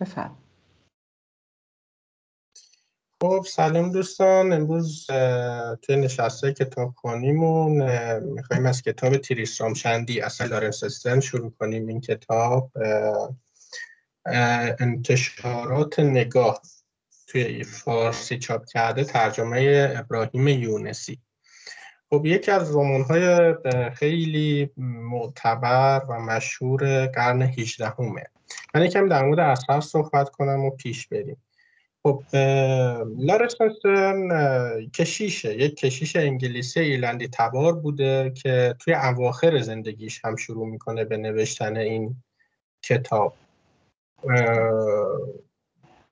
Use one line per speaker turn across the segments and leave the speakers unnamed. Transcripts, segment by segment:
بفرم.
خب سلام دوستان. امروز توی نشسته کتاب خانیمون میخواییم از کتاب تیریسرام شندی اصل لارنس شروع کنیم این کتاب. انتشارات نگاه توی فارسی چاپ کرده ترجمه ابراهیم یونسی. خب یکی از رمان خیلی معتبر و مشهور قرن 18 همه من یکم در مورد اثر صحبت کنم و پیش بریم. خب لارس کشیشه یک کشیش انگلیسی ایرلندی تبار بوده که توی اواخر زندگیش هم شروع می‌کنه به نوشتن این کتاب.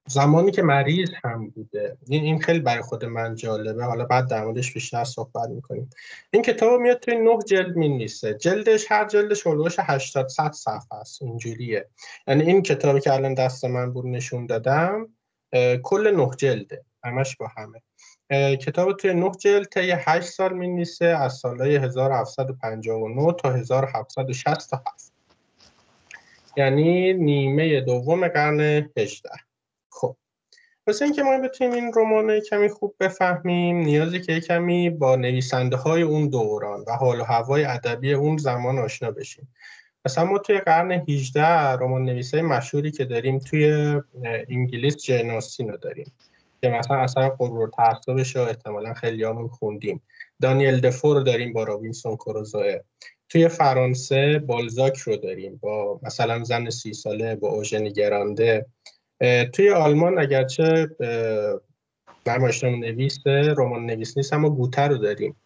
زمانی که مریض هم بوده. این خیلی برای خود من جالبه. حالا بعد در موردش بیشتر صحبت می‌کنیم. این کتاب میاد توی نه جلد می نیسته جلدش هر جلدش هلوش 80 100 صفحه است. اینجوریه. یعنی این کتابی که الان دست من بود نشون دادم کل نه جلده. همش با همه. کتاب توی نه جلد طی 8 سال می نیسته از سالهای 1759 تا 1767 یعنی نیمه دوم قرن 18 خب واسه اینکه ما بتونیم این رمان کمی خوب بفهمیم نیازی که کمی با نویسنده های اون دوران و حال و هوای ادبی اون زمان آشنا بشیم. مثلا ما توی قرن 18 رمان نویسای مشهوری که داریم توی انگلیس جین رو داریم که مثلا اثر قرور تعصبش رو احتمالا خیلی همون خوندیم. دانیل دفو رو داریم با رابینسون کروزوه توی فرانسه بالزاک رو داریم با مثلا زن سی ساله با اوژنی گرانده. توی آلمان اگرچه نمایشنامه نویس رمان نویس نیست اما گوته رو داریم.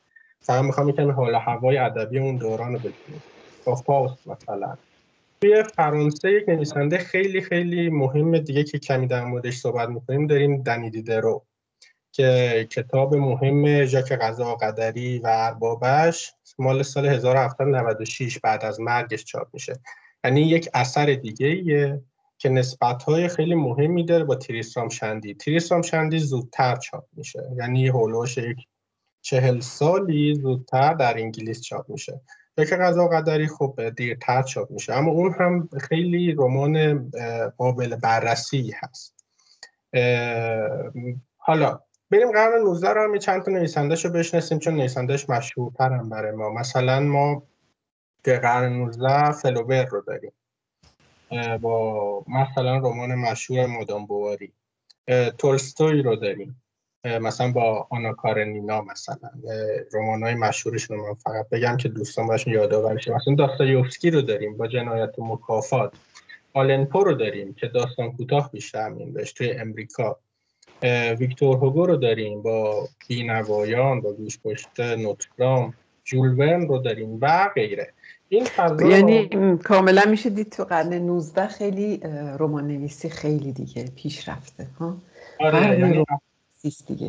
فقط می‌خوام یکم حال هوای ادبی اون دوران رو با فاست مثلا. توی فرانسه یک نویسنده خیلی خیلی مهم دیگه که کمی در موردش صحبت می‌کنیم داریم دنی دیدرو که کتاب مهم ژاک قضا قدری و اربابش مال سال 1796 بعد از مرگش چاپ میشه. یعنی یک اثر دیگه که نسبت خیلی مهمی داره با تریسرام شندی. تریسرام شندی زودتر چاپ میشه. یعنی هولوش یک چهل سالی زودتر در انگلیس چاپ میشه. فکر غذا قدری خب دیرتر چاپ میشه. اما اون هم خیلی رمان قابل بررسی هست. حالا بریم قرن 19 رو هم چند تا نویسندهش رو بشناسیم چون نویسندهش مشهورتر هم برای ما. مثلا ما که قرن 19 فلوبر رو داریم. با مثلا رمان مشهور مادام بواری. تولستوی رو داریم. مثلا با آنا کارنینا مثلا. رمان های رو من فقط بگم که دوستان باشون یادآور شه مثلا داستایوفسکی رو داریم با جنایت و مکافات. آلنپو رو داریم که داستان کوتاه بیشتر بهش توی امریکا. ویکتور هوگو رو داریم با بینوایان با گوش پشت نوترام. جول رو داریم و غیره.
این یعنی کاملا میشه دید تو قرن 19 خیلی رمان نویسی خیلی دیگه پیش رفته ها؟
آره یعنی دیگه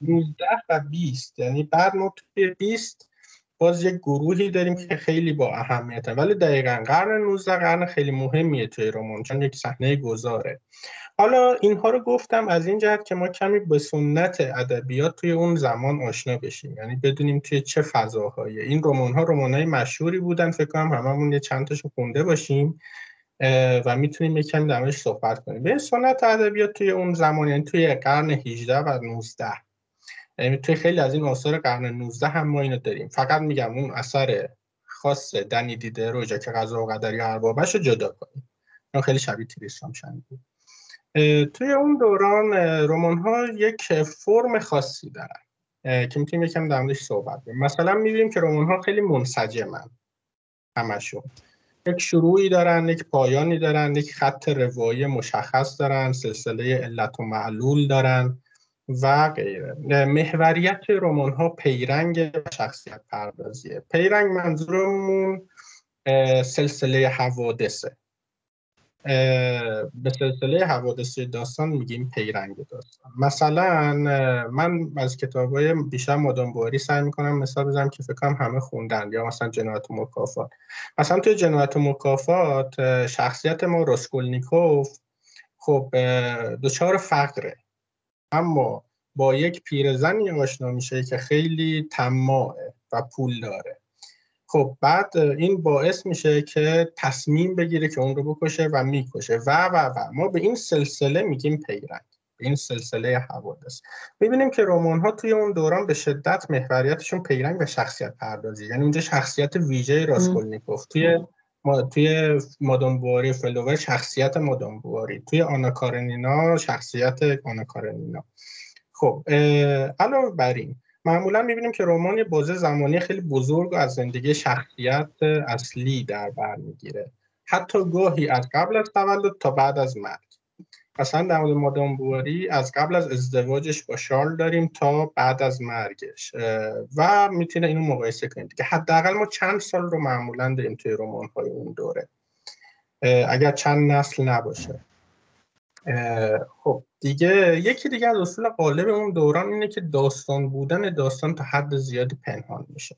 19 و 20 یعنی بعد ما توی 20 باز یک گروهی داریم که خیلی با اهمیت ولی دقیقا قرن 19 قرن خیلی مهمیه توی رمان چون یک صحنه گذاره. حالا اینها رو گفتم از این جهت که ما کمی به سنت ادبیات توی اون زمان آشنا بشیم. یعنی بدونیم توی چه فضاهایی این رمان ها رمان های مشهوری بودن. فکر کنم هممون یه چند تاشو خونده باشیم و می‌تونیم کمی درمش صحبت کنیم. به سنت ادبیات توی اون زمان یعنی توی قرن 18 و 19 یعنی توی خیلی از این آثار قرن 19 هم ما اینو داریم. فقط میگم اون اثر خاص دنی دیده رو که غذا و قدری اربابش رو جدا کنیم. خیلی شبیه تریستام شنید توی اون دوران رمان ها یک فرم خاصی دارن که می‌تونیم یکم در موردش صحبت کنیم. مثلا می‌بینیم که رمان ها خیلی منسجمن همشون. یک شروعی دارن یک پایانی دارن یک خط روایی مشخص دارن سلسله علت و معلول دارن. و غیره. محوریت رمان ها پیرنگ شخصیت پردازیه. پیرنگ منظورمون سلسله حوادثه. به سلسله حوادث داستان میگیم پیرنگ داستان. مثلا من از کتاب های بیشتر مادام سعی می‌کنم مثال بزنم که فکر کنم همه خوندن یا مثلا جنایت و مکافات. مثلا توی جنایت و مکافات شخصیت ما راسکولنیکوف خب دچار فقره. اما با یک پیرزنی آشنا میشه که خیلی طماعه و پول داره. خب بعد این باعث میشه که تصمیم بگیره که اون رو بکشه و می‌کشه. و و و. ما به این سلسله میگیم پیرنگ این سلسله حوادث. می‌بینیم که رمان ها توی اون دوران به شدت محوریتشون پیرنگ و شخصیت پردازی. یعنی اونجا شخصیت ویژه راسکولنیکوف. توی ما توی مادام بواری فلوور شخصیت مادام بواری. توی آنا کارنینا شخصیت آنا کارنینا. خب علاوه بر این معمولا می‌بینیم که رمان یه بازه زمانی خیلی بزرگ از زندگی شخصیت اصلی در بر می‌گیره. حتی گاهی از قبل از تولد تا بعد از مرگ. مثلا در مورد مادام بواری از قبل از ازدواجش با شارل داریم تا بعد از مرگش و می‌تونه اینو مقایسه کنید که حداقل ما چند سال رو معمولا داریم توی رمان های اون دوره. اگر چند نسل نباشه. خب دیگه یکی دیگه از اصول غالب اون دوران اینه که داستان بودن داستان تا حد زیادی پنهان میشه.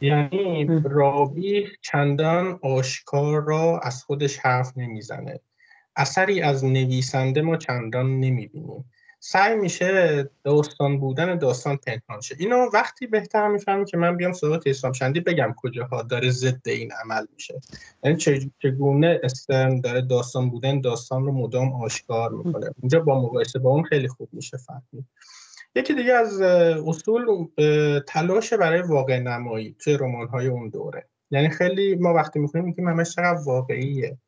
یعنی راوی چندان آشکار را از خودش حرف نمی‌زنه. اثری از نویسنده ما چندان نمی‌بینیم. سعی میشه داستان بودن داستان پنهان شه. اینو وقتی بهتر می‌فهمیم که من بیام سراغ اسلام شندی بگم کجاها داره ضد این عمل میشه. یعنی چگونه استرن داره داستان بودن داستان رو مدام آشکار می‌کنه. اونجا با مقایسه با اون خیلی خوب میشه فهمید. یکی دیگه از اصول تلاش برای واقع نمایی توی رمان های اون دوره. یعنی خیلی ما وقتی می‌خونیم میگیم همش چقدر واقعیه.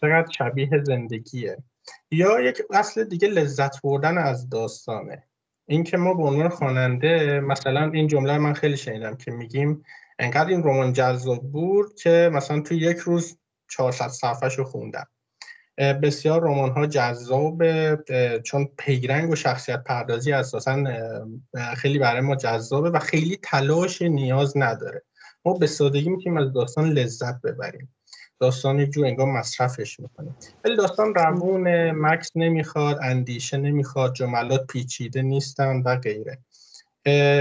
چقدر شبیه زندگیه. یا یک اصل دیگه لذت بردن از داستانه. اینکه ما به عنوان خواننده مثلا این جمله من خیلی شنیدم که میگیم انقدر این رمان جذاب بود که مثلا تو یک روز 400 صفحه رو خوندم. بسیار رمان ها جذاب چون پیرنگ و شخصیت پردازی اساسا خیلی برای ما جذابه و خیلی تلاش نیاز نداره. ما به سادگی می‌تونیم از داستان لذت ببریم. داستان جو انگار مصرفش می‌کنه. ولی داستان روون مکس نمی‌خواد اندیشه نمی‌خواد جملات پیچیده نیستن و غیره.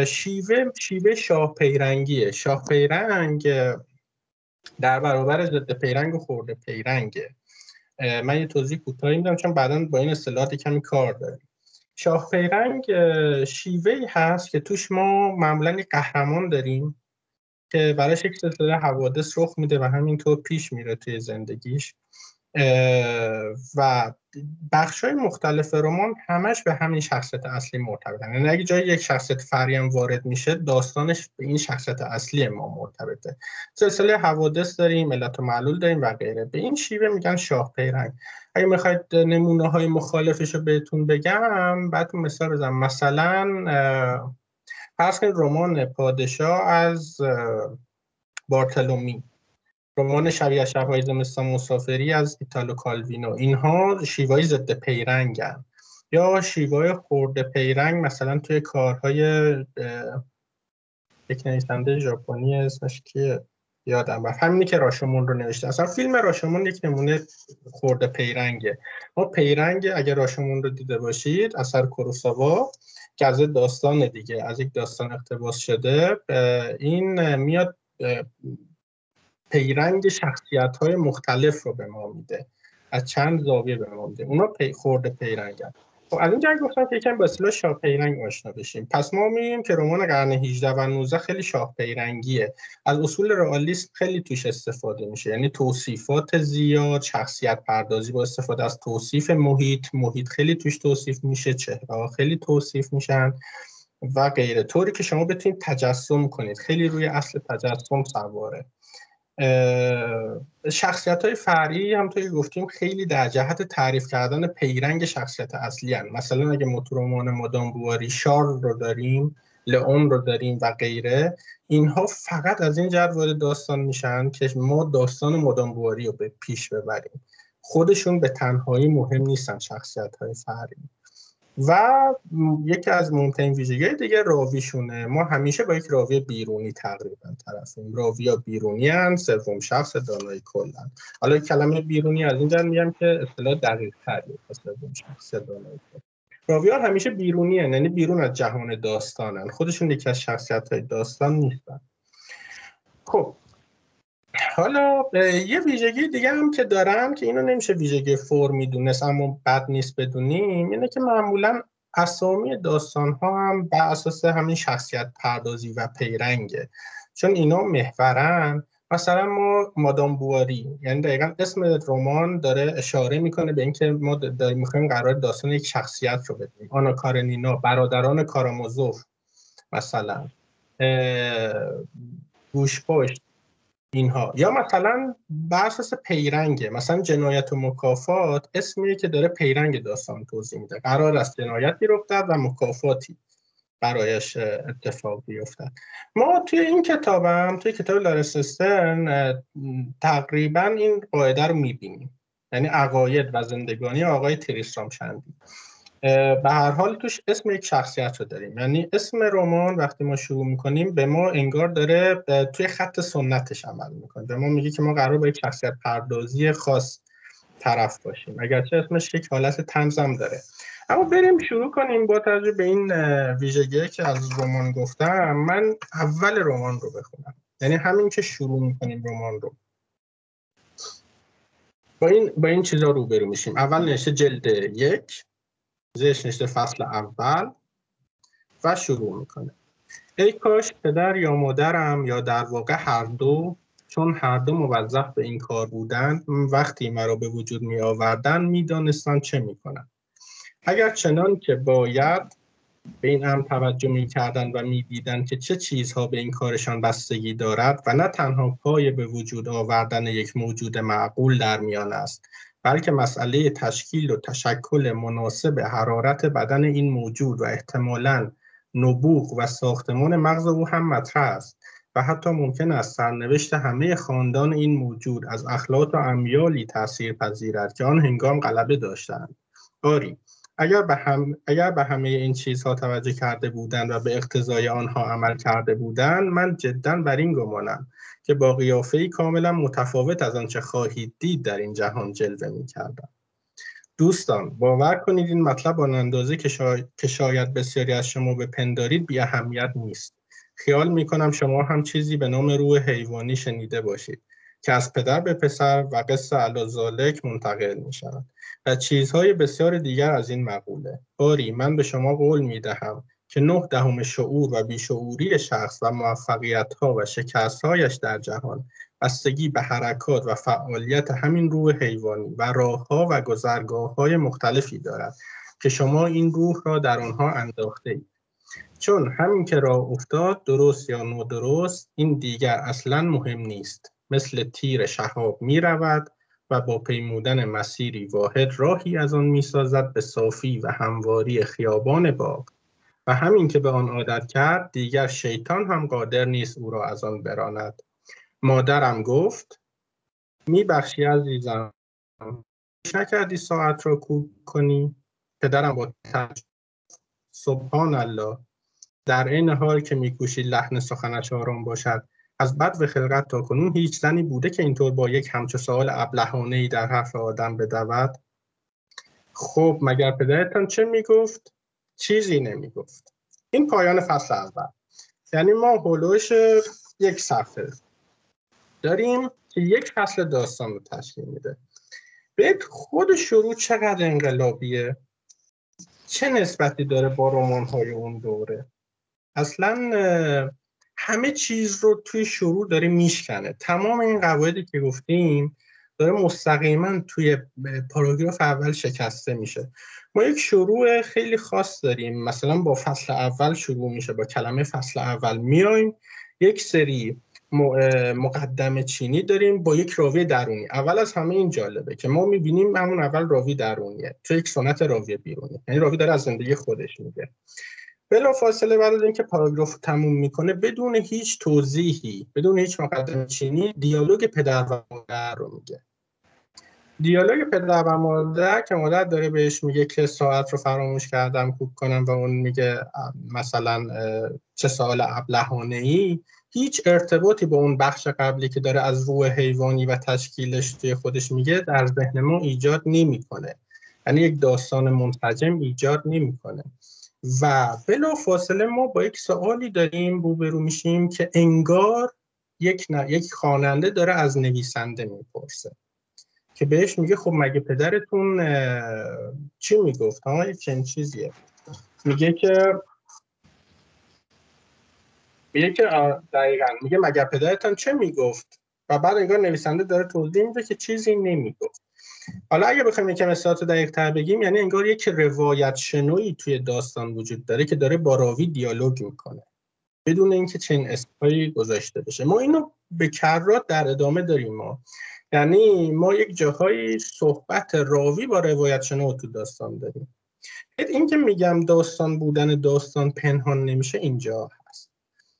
شیوه شیوه شاه پیرنگیه. شاه پیرنگ در برابر ضد پیرنگ و خورده پیرنگه. من یه توضیح کوتاهی میدم چون بعدا با این اصطلاحات کمی کار داریم. شاه پیرنگ شیوه هست که توش ما معمولا قهرمان داریم. که براش یک سلسله حوادث رخ میده و همینطور پیش میره توی زندگیش. و بخش های مختلف رمان همش به همین شخصیت اصلی مرتبطن. یعنی اگه جای یک شخصیت فریم وارد میشه داستانش به این شخصیت اصلی ما مرتبطه. سلسله حوادث داریم علت و معلول داریم و غیره. به این شیوه میگن شاه پیرنگ. اگه می‌خواید نمونه های مخالفش رو بهتون بگم بعد مثال بزنم. مثلا کنید رمان پادشاه از بارتلومی. رمان شبیه شبهای زمستان مسافری از ایتالو کالوینو. اینها شیوهای ضد پیرنگن یا شیوای خورده پیرنگ مثلا توی کارهای یک نویسنده ژاپنی اسمش کیه؟ یادم رفت. همینی که راشمون رو نوشته. اصلا فیلم راشمون یک نمونه خورده پیرنگه. ما پیرنگ اگر راشمون رو دیده باشید اثر کوروساوا که از داستان دیگه از یک داستان اقتباس شده این میاد پیرنگ شخصیت های مختلف رو به ما میده از چند زاویه به ما میده. اونا پی خورده پیرنگن. خب از اینجا گفتم که یکم با اصطلاح شاه پیرنگ آشنا بشیم. پس ما میگیم که رمان قرن 18 و 19 خیلی شاه پیرنگیه. از اصول رئالیسم خیلی توش استفاده میشه. یعنی توصیفات زیاد شخصیت پردازی با استفاده از توصیف محیط. محیط خیلی توش توصیف میشه چهره خیلی توصیف میشن و غیره. طوری که شما بتونید تجسم کنید. خیلی روی اصل تجسم سواره. شخصیت های فرعی هم توی گفتیم خیلی در جهت تعریف کردن پیرنگ شخصیت اصلی هن. مثلا اگه موتورمان مادام بواری شار رو داریم لئون رو داریم و غیره اینها فقط از این جهت وارد داستان میشن که ما داستان مادام بواری رو به پیش ببریم خودشون به تنهایی مهم نیستن شخصیت های فرعی و یکی از مهمترین ویژگی دیگه راویشونه. ما همیشه با یک راوی بیرونی تقریبا طرفیم. راوی ها بیرونی هن سوم شخص دانای کلن. حالا کلمه بیرونی از اینجا میگم که اصطلاح دقیق تریه سوم شخص دانای راوی ها همیشه بیرونی هن. یعنی بیرون از جهان داستانن. خودشون یکی از شخصیت های داستان نیستن. خب حالا یه ویژگی دیگه هم که دارم که اینو نمیشه ویژگی فرمی دونست اما بد نیست بدونیم اینه که معمولا اسامی داستان ها هم بر اساس همین شخصیت پردازی و پیرنگه. چون اینا محورن. مثلا ما مادام بواری یعنی دقیقا اسم رمان داره اشاره می‌کنه به اینکه ما داریم می‌خوایم قرار داستان یک شخصیت رو بدیم آنا کارنینا برادران کارامازوف مثلا. گوشپشت. اینها. یا مثلا بر اساس پیرنگه. مثلا جنایت و مکافات اسمیه که داره پیرنگ داستان توضیح میده. قرار است جنایتی رخ و مکافاتی برایش اتفاق بیفتد. ما توی این کتابم توی کتاب لارسستن تقریبا این قاعده رو می‌بینیم. یعنی عقاید و زندگانی آقای تریسترام شندی به هر حال توش اسم یک شخصیت رو داریم. یعنی اسم رمان وقتی ما شروع می‌کنیم به ما انگار داره توی خط سنتش عمل می‌کنه به ما میگه که ما قرار با یک شخصیت پردازی خاص طرف باشیم. اگرچه اسمش یک حالت تنظم داره. اما بریم شروع کنیم با توجه به این ویژگی که از رمان گفتم. من اول رمان رو بخونم. یعنی همین که شروع می‌کنیم رمان رو. با این با این چیزا روبرو میشیم. اول نشه جلد یک. زیرش نشته فصل اول و شروع می‌کنه. ای کاش پدر یا مادرم یا در واقع هر دو چون هر دو موظف به این کار بودند وقتی مرا به وجود می آوردن می چه می اگر چنان که باید به این هم توجه می کردن و می دیدن که چه چیزها به این کارشان بستگی دارد و نه تنها پای به وجود آوردن یک موجود معقول در میان است بلکه مسئله تشکیل و تشکل مناسب حرارت بدن این موجود و احتمالاً نبوغ و ساختمان مغز او هم مطرح است و حتی ممکن است سرنوشت همه خاندان این موجود از اخلاق و امیالی تأثیر پذیرد که آن هنگام غلبه داشتند. آری اگر به, هم، اگر به همه این چیزها توجه کرده بودند و به اقتضای آنها عمل کرده بودند من جدا بر این گمانم. که با قیافه کاملا متفاوت از آنچه خواهید دید در این جهان جلوه می کردم. دوستان باور کنید این مطلب آن اندازه که, که شاید بسیاری از شما بپندارید بی اهمیت نیست خیال می کنم شما هم چیزی به نام روح حیوانی شنیده باشید که از پدر به پسر و قصه علازالک منتقل می شود و چیزهای بسیار دیگر از این مقوله باری من به شما قول می دهم که نه دهم شعور و بیشعوری شخص و موفقیت ها و شکست هایش در جهان بستگی به حرکات و فعالیت همین روح حیوانی و راه ها و گذرگاه های مختلفی دارد که شما این روح را در آنها انداخته اید. چون همین که راه افتاد درست یا نادرست این دیگر اصلا مهم نیست مثل تیر شهاب می رود و با پیمودن مسیری واحد راهی از آن می سازد به صافی و همواری خیابان باغ و همین که به آن عادت کرد دیگر شیطان هم قادر نیست او را از آن براند. مادرم گفت میبخشی عزیزم نکردی ساعت را کوک کنی؟ پدرم با تج سبحان الله در این حال که میکوشی لحن سخنش آرام باشد. از بد و خلقت تا کنون هیچ زنی بوده که اینطور با یک همچو سوال ابلهانه ای در حرف آدم بدود؟ خب مگر پدرتان چه می‌گفت؟ چیزی نمی‌گفت. این پایان فصل اول. یعنی ما هلوش یک صفحه داریم که یک فصل داستان رو تشکیل میده. به خود شروع چقدر انقلابیه؟ چه نسبتی داره با رمان های اون دوره؟ اصلا همه چیز رو توی شروع داره میشکنه. تمام این قواعدی که گفتیم داره مستقیما توی پاراگراف اول شکسته میشه. ما یک شروع خیلی خاص داریم. مثلا با فصل اول شروع میشه با کلمه فصل اول میایم یک سری مقدمه چینی داریم با یک راوی درونی. اول از همه این جالبه که ما می‌بینیم همون اول راوی درونیه. تو یک سنت راوی بیرونی. یعنی راوی داره از زندگی خودش میگه. بلا فاصله بعد از اینکه پاراگراف تموم می‌کنه بدون هیچ توضیحی بدون هیچ مقدمه چینی دیالوگ پدر و مادر رو میگه. دیالوگ پدر و مادر که مادر داره بهش میگه که ساعت رو فراموش کردم کوک کنم و اون میگه مثلا چه سوال ابلهانه ای هیچ ارتباطی با اون بخش قبلی که داره از روح حیوانی و تشکیلش توی خودش میگه در ذهن ما ایجاد نمی‌کنه. یعنی یک داستان منسجم ایجاد نمی‌کنه. و بلا فاصله ما با یک سوالی داریم روبرو میشیم که انگار یک, یک خواننده داره از نویسنده می‌پرسه که بهش میگه خب مگه پدرتون چی می‌گفت؟ ها یک چیزیه. میگه که میگه که دقیقا میگه مگر پدرتان چه می‌گفت؟ و بعد انگار نویسنده داره توضیح میده که چیزی نمی‌گفت. حالا اگه بخوایم یکم اصلاحات دقیق تر بگیم یعنی انگار یک روایت شنوی توی داستان وجود داره که داره با راوی دیالوگ می‌کنه بدون اینکه چنین اسمهایی گذاشته بشه. ما اینو به کرات در ادامه داریم ما. یعنی ما یک جاهایی صحبت راوی با روایت شنو تو داستان داریم. این که میگم داستان بودن داستان پنهان نمیشه اینجا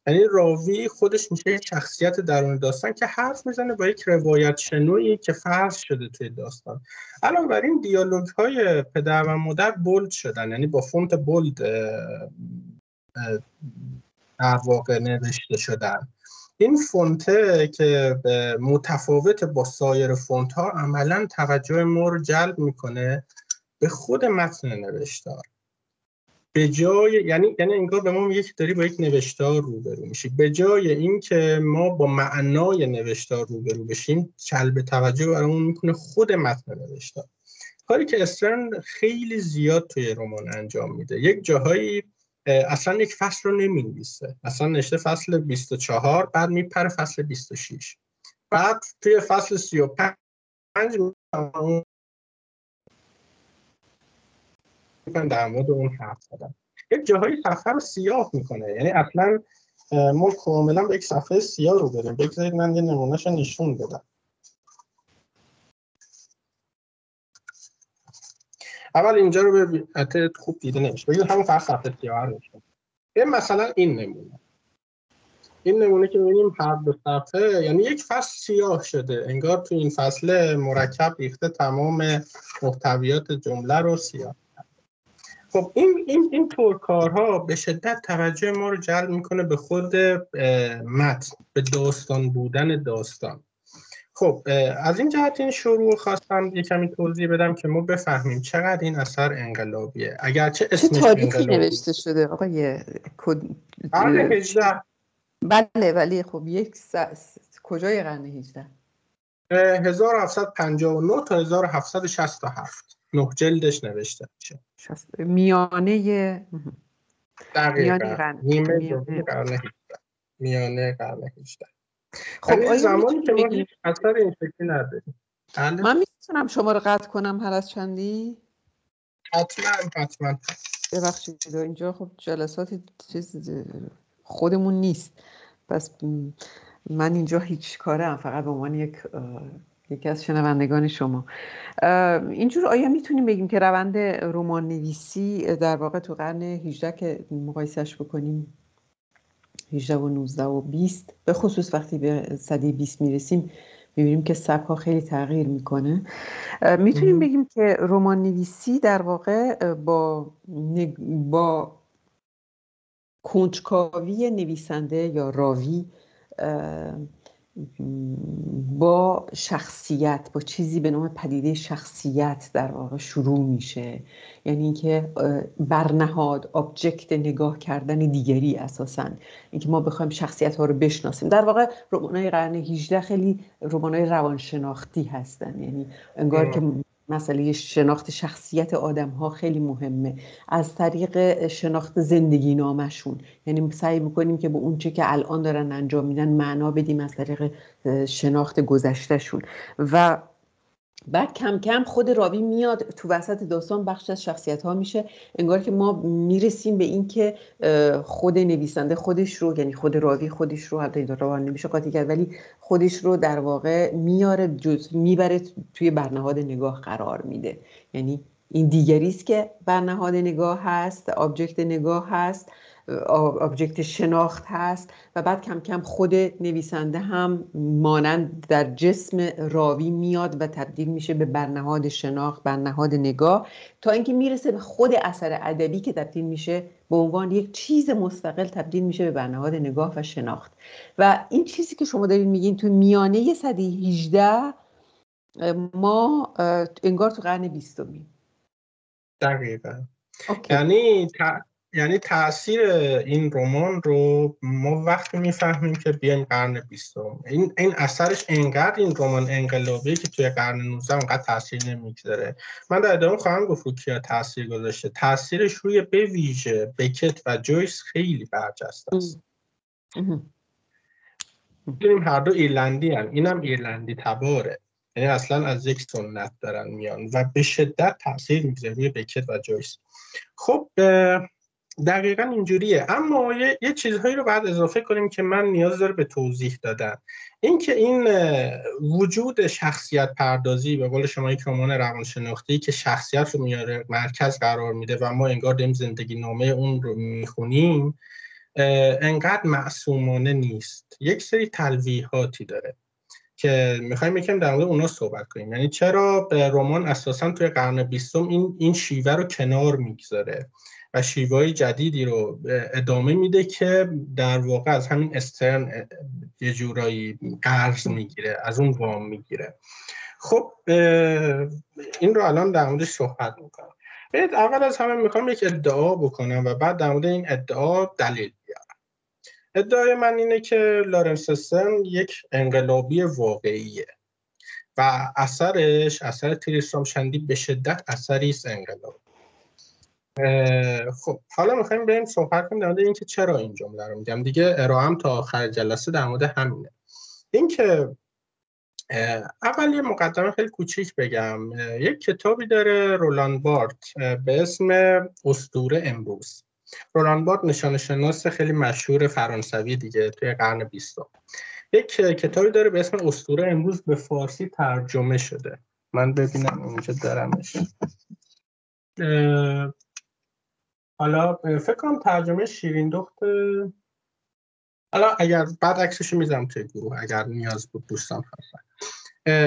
یعنی راوی خودش میشه یک شخصیت درون داستان که حرف می‌زنه با یک روایت شنویی که فرض شده توی داستان. الان بر این دیالوگ های پدر و مادر بولد شدن یعنی با فونت بولد در واقع نوشته شدن. این فونته که متفاوت با سایر فونت ها عملا توجه ما رو جلب می‌کنه به خود متن نوشتار. به جای یعنی یعنی انگار به ما میگه که داری با یک نوشتار روبرو میشی. به جای اینکه ما با معنای نوشتار روبرو بشیم جلب توجه برامون می‌کنه خود متن نوشتار. کاری که استرن خیلی زیاد توی رمان انجام میده. یک جاهایی اصلا یک فصل رو نمی‌نویسه. اصلا نشته فصل 24 بعد میپره فصل 26 بعد توی فصل 35 در مورد اون حرف زدن یک جاهای صفحه رو سیاه می‌کنه. یعنی اصلا ما کاملا به یک صفحه سیاه رو داریم بگذارید من یه نمونهش نشون بدم. اول اینجا رو به خوب دیده نمیشه. بگید همون فقط صفحه سیاه نشون این مثلا این نمونه. این نمونه که می‌بینیم هر دو صفحه یعنی یک فصل سیاه شده. انگار تو این فصل مرکب ریخته تمام محتویات جمله رو سیاه. خب این این این طور کارها به شدت توجه ما رو جلب می‌کنه به خود متن به داستان بودن داستان. خب از این جهت این شروع خواستم یه کمی توضیح بدم که ما بفهمیم چقدر این اثر انقلابیه. اگرچه
اسمش چه تاریخی نوشته شده؟ آقای کد بله ولی خب یک س... کجای قرن 18
1759 تا 1767 نه جلدش نوشته میشه.
میانه
دقیقا. میانه قرن میانه قرن 18 خب زمانی که ما هیچ اثر این شکلی نداریم.
بله. من می‌تونم شما رو قطع کنم هر از چندی؟
حتما حتما.
ببخشید اینجا خب جلسات چیز خودمون نیست. پس من اینجا هیچ کارم فقط به عنوان یک یکی از شنوندگان شما. اینجور آیا می‌تونیم بگیم که روند رمان نویسی در واقع تو قرن 18 که مقایسش بکنیم 18 و 19 و 20 به خصوص وقتی به صده 20 می‌رسیم می‌بینیم که سبک ها خیلی تغییر می‌کنه. می‌تونیم بگیم که رمان نویسی در واقع با با کنجکاوی نویسنده یا راوی با شخصیت با چیزی به نام پدیده شخصیت در واقع شروع میشه. یعنی اینکه برنهاد آبجکت نگاه کردن دیگری اساسا. اینکه ما بخوایم شخصیت ها رو بشناسیم. در واقع رمانای قرن 18 خیلی رمانای روانشناختی هستن. یعنی انگار که مسئله شناخت شخصیت آدم ها خیلی مهمه. از طریق شناخت زندگی نامشون. یعنی سعی می‌کنیم که به اونچه که الان دارن انجام میدن معنا بدیم از طریق شناخت گذشتهشون. و بعد کم کم خود راوی میاد تو وسط داستان بخش از شخصیت ها میشه. انگار که ما می‌رسیم به این که خود نویسنده خودش رو یعنی خود راوی خودش رو حتی روان نمیشه قاطی کرد ولی خودش رو در واقع میاره جز می‌بره توی برنهاد نگاه قرار میده. یعنی این دیگری است که برنهاد نگاه هست object نگاه هست. object شناخت هست و بعد کم کم خود نویسنده هم مانند در جسم راوی میاد و تبدیل میشه به برنهاد شناخت برنهاد نگاه تا اینکه می‌رسه به خود اثر ادبی که تبدیل میشه به عنوان یک چیز مستقل تبدیل میشه به برنهاد نگاه و شناخت. و این چیزی که شما دارید میگین تو میانه صده 18 ما انگار تو قرن بیستمی
دقیقا. یعنی یعنی تاثیر این رمان رو ما وقتی می‌فهمیم که بیایم قرن بیستم. این این اثرش انقدر این رمان انقلابی که توی قرن 19 انقدر تاثیر نمی‌گذاره. من در ادامه خواهم گفت رو کیا تاثیر گذاشته. تاثیرش روی به بکت و جویس خیلی برجسته است. می‌دونیم هر دو ایرلندی هم اینم ایرلندی تباره. یعنی اصلا از یک سنت دارن میان و به شدت تاثیر می‌گذاره روی بکت و جویس. خب دقیقا اینجوریه. اما یه،, یه چیزهایی رو باید اضافه کنیم که من نیاز داره به توضیح دادن. اینکه این وجود شخصیت پردازی به قول شما یک رمان روانشناختی که شخصیت رو میاره مرکز قرار میده و ما انگار داریم زندگی نامه اون رو می‌خونیم انقدر معصومانه نیست. یک سری تلویحاتی داره که می‌خوایم یکم در مورد اونا صحبت کنیم. یعنی چرا رمان اساسا توی قرن بیستم این این شیوه رو کنار می‌گذاره؟ و شیوه جدیدی رو ادامه میده که در واقع از همین استرن یه جورایی قرض می‌گیره از اون وام می‌گیره. خب این رو الان در موردش صحبت می‌کنم. اول از همه می‌خوام یک ادعا بکنم و بعد در مورد این ادعا دلیل بیارم. ادعای من اینه که لارنس سن یک انقلابی واقعیه و اثرش اثر تریسترام شندی به شدت اثری است انقلاب. خب حالا می‌خوایم بریم صحبت کنیم در مورد اینکه چرا این جمله رو میگم. دیگه ارائم تا آخر جلسه در مورد همینه. اینکه اول یه مقدمه خیلی کوچیک بگم. یک کتابی داره رولان بارت به اسم استوره امروز. رولان بارت نشان شناس خیلی مشهور فرانسوی دیگه توی قرن بیستم. یک کتابی داره به اسم استوره امروز به فارسی ترجمه شده. من ببینم اونجا دارمش. حالا فکر کنم ترجمه شیرین دخت حالا اگر بعد عکسشو می‌ذارم توی گروه اگر نیاز بود دوستان هستن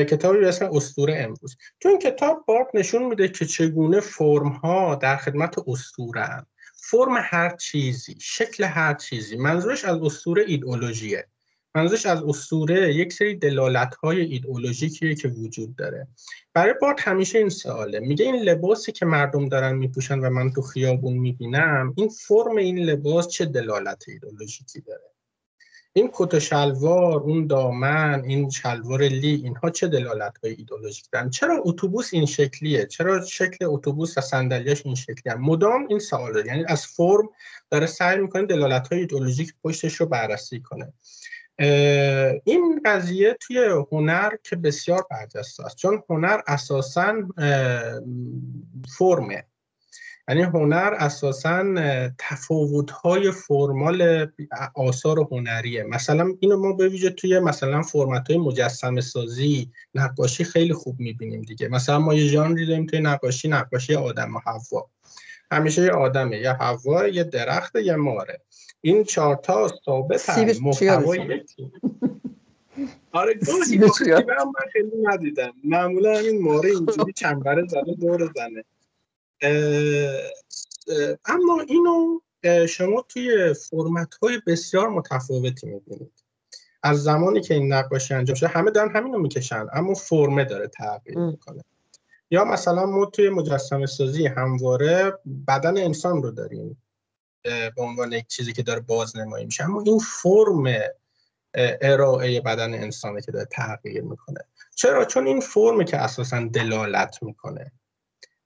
کتابی به اسم اسطوره امروز. تو این کتاب بارت نشون میده که چگونه فرم ها در خدمت اسطوره فرم هر چیزی شکل هر چیزی. منظورش از اسطوره ایدئولوژیه. منظورش از اسطوره یک سری دلالت های ایدئولوژیکیه که وجود داره. برای بارت همیشه این سواله. میگه این لباسی که مردم دارن میپوشن و من تو خیابون می‌بینم این فرم این لباس چه دلالت ایدئولوژیکی داره؟ این کت و شلوار اون دامن این شلوار لی اینها چه دلالت های ایدئولوژیک دارن؟ چرا اتوبوس این شکلیه؟ چرا شکل اتوبوس و صندلیاش این شکلیه؟ مدام این سوال یعنی از فرم داره سعی می‌کنه دلالت های ایدئولوژیک پشتش رو بررسی کنه. این قضیه توی هنر که بسیار برجسته است. چون هنر اساسا فرمه. یعنی هنر اساسا تفاوت‌های فرمال آثار هنریه. مثلا اینو ما به ویژه توی مثلا فرمت های مجسم سازی نقاشی خیلی خوب می‌بینیم دیگه. مثلا ما یه ژانری داریم توی نقاشی نقاشی آدم و حوا. همیشه یه آدمه یه حوا یه درخت یه ماره. این چهارتا ثابت هم محتوای یکی. آره گاهی من خیلی ندیدم. معمولا همین ماره اینجوری چنبره زده دور زنه. اما اینو شما توی فرمت های بسیار متفاوتی می‌بینید. از زمانی که این نقاشی انجام شده همه دارن همینو می‌کشن اما فرمه داره تغییر می‌کنه. یا مثلا ما توی مجسمه سازی همواره بدن انسان رو داریم به عنوان یک چیزی که داره بازنمایی میشه. اما این فرم ارائه بدن انسانه که داره تغییر می‌کنه. چرا؟ چون این فرمی که اساسا دلالت می‌کنه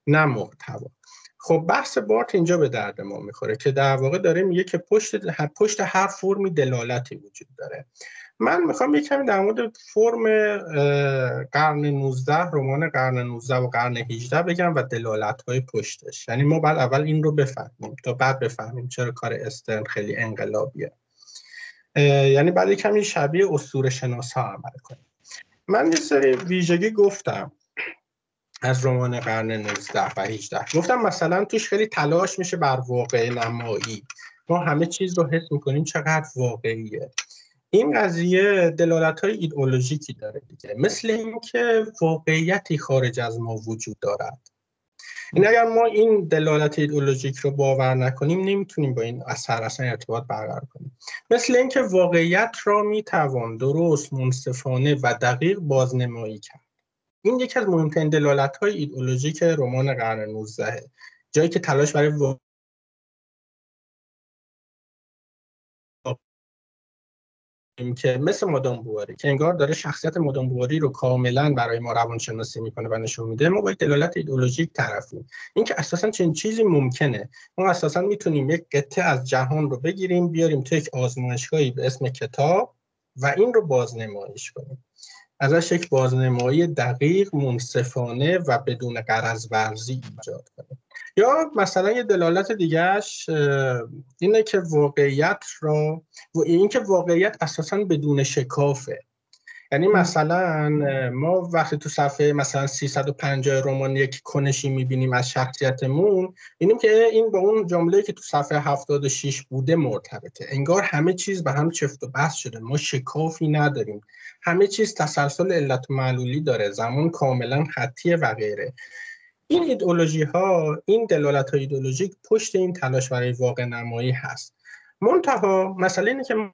نه محتوا. خب بحث بارت اینجا به درد ما می‌خوره که در واقع داره میگه که پشت پشت هر فرمی دلالتی وجود داره. من می‌خوام یک کمی در مورد فرم قرن 19 رمان قرن 19 و قرن 18 بگم و دلالت های پشتش. یعنی ما بعد اول این رو بفهمیم تا بعد بفهمیم چرا کار استرن خیلی انقلابیه. یعنی بعد کمی شبیه اسطوره شناس ها عمل کنیم. من یه سری ویژگی گفتم از رمان قرن 19 و 18 گفتم مثلا توش خیلی تلاش میشه بر واقع نمایی. ما همه چیز رو حس می‌کنیم چقدر واقعیه. این قضیه دلالت های ایدئولوژیکی داره دیگه. مثل اینکه واقعیتی خارج از ما وجود دارد. این اگر ما این دلالت ایدئولوژیک رو باور نکنیم نمی‌تونیم با این اثر اصلا ارتباط برقرار کنیم. مثل اینکه واقعیت را می‌توان درست منصفانه و دقیق بازنمایی کرد. این یکی از مهمترین دلالت های ایدئولوژیک رمان قرن 19 جایی که تلاش برای که مثل مادام بواری که انگار داره شخصیت مادام بواری رو کاملا برای ما روانشناسی می‌کنه و نشون میده ما با دلالت ایدئولوژیک طرفیم. اینکه اساسا چنین چیزی ممکنه. ما اساسا می‌تونیم یک قطعه از جهان رو بگیریم بیاریم تو یک آزمایشگاهی به اسم کتاب و این رو بازنمایش کنیم. ازش یک بازنمایی دقیق منصفانه و بدون قرض ورزی ایجاد کنیم یا مثلا یه دلالت دیگهش اینه که واقعیت را این که واقعیت اساسا بدون شکافه. یعنی مثلا ما وقتی تو صفحه مثلا 350 رمان یک کنشی می‌بینیم از شخصیتمون اینیم که این با اون جمله که تو صفحه 76 بوده مرتبطه. انگار همه چیز به هم چفت و بحث شده. ما شکافی نداریم. همه چیز تسلسل علت و معلولی داره. زمان کاملا خطیه و غیره این ایدئولوژی ها این دلالت های ایدئولوژیک پشت این تلاش برای واقع نمایی هست. منتها مسئله اینه که ما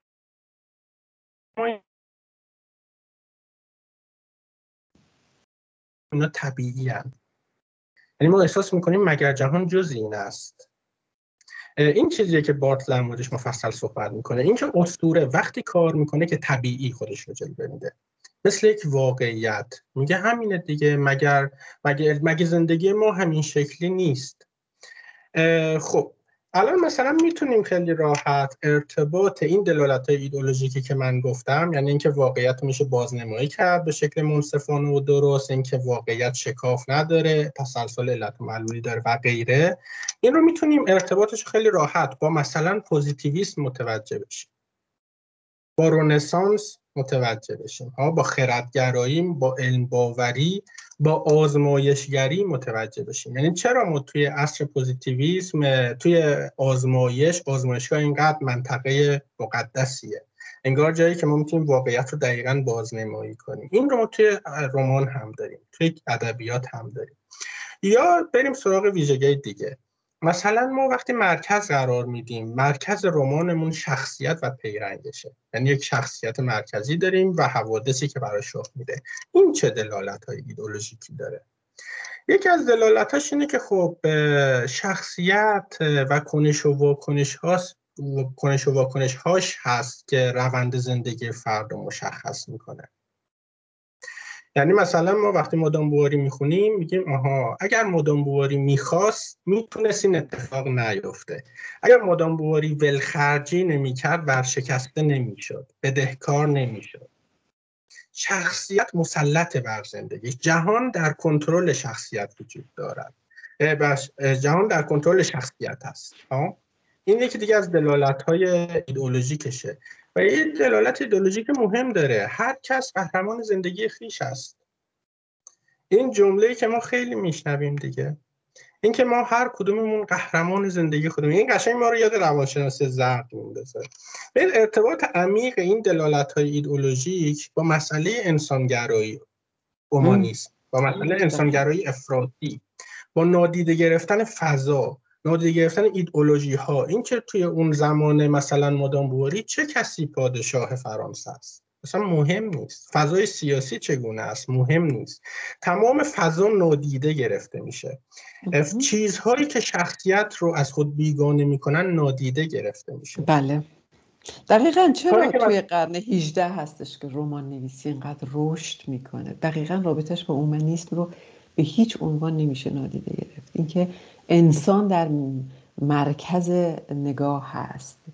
اینا طبیعی هم. یعنی ما احساس می‌کنیم مگر جهان جز این است. این چیزیه که بارت موردش مفصل صحبت می‌کنه. این که اسطوره وقتی کار می‌کنه که طبیعی خودش رو جلوه میده. مثل یک واقعیت. میگه همینه دیگه مگر مگر, مگر زندگی ما همین شکلی نیست. خب الان مثلا می‌تونیم خیلی راحت ارتباط این دلالت های ایدئولوژیکی که من گفتم یعنی اینکه واقعیت میشه بازنمایی کرد به شکل منصفانه و درست اینکه واقعیت شکاف نداره تسلسل علت و معلولی داره و غیره این رو می‌تونیم ارتباطش خیلی راحت با مثلا پوزیتیویسم متوجه بشیم. با رونسانس متوجه بشیم. ها با خردگرایی با علم باوری با آزمایشگری متوجه بشیم. یعنی چرا ما توی عصر پوزیتیویسم توی آزمایش آزمایشگاه اینقدر منطقه مقدسیه؟ انگار جایی که ما می‌تونیم واقعیت رو دقیقا بازنمایی کنیم. این رو ما توی رمان هم داریم توی ادبیات هم داریم. یا بریم سراغ ویژگی دیگه. مثلا ما وقتی مرکز قرار میدیم مرکز رمانمون شخصیت و پیرنگشه یعنی یک شخصیت مرکزی داریم و حوادثی که براش رخ میده. این چه دلالت های ایدولوژیکی داره؟ یکی از دلالتاش اینه که خب شخصیت و کنش و واکنش هاست کنش و واکنش هاش هست که روند زندگی فرد رو مشخص می‌کنه. یعنی مثلا ما وقتی مدام بواری می‌خونیم میگیم آها اگر مدام بواری می‌خواست می‌تونست این اتفاق نیفته. اگر مدام بواری ولخرجی نمی‌کرد ورشکسته نمی‌شد بدهکار نمی‌شد. شخصیت مسلط بر زندگی جهان در کنترل شخصیت وجود دارد. جهان در کنترل شخصیت هست این یکی دیگه از دلالت های ایدئولوژیکشه. و یه دلالت ایدولوژیک مهم داره. هر کس قهرمان زندگی خیش است. این جمله که ما خیلی میشنویم دیگه. اینکه ما هر کدوممون قهرمان زندگی خودمون. این قشنگ ما رو یاد روانشناسی زرد میندازه. به ارتباط عمیق این دلالت های ایدئولوژیک با مسئله انسانگرایی اومانیسم با مسئله انسانگرایی افرادی با نادیده گرفتن فضا نادیده گرفتن ایدئولوژی ها این که توی اون زمان مثلا مادام بواری چه کسی پادشاه فرانسه است؟ مثلا مهم نیست. فضای سیاسی چگونه است؟ مهم نیست. تمام فضا نادیده گرفته میشه. چیزهایی که شخصیت رو از خود بیگانه می‌کنن نادیده گرفته میشه.
بله. دقیقا چرا توی قرن 18 هستش که رمان نویسی اینقدر رشد می‌کنه؟ دقیقا رابطش با اومنیسم رو به هیچ عنوان نمیشه نادیده گرفت. اینکه انسان در مرکز نگاه هست.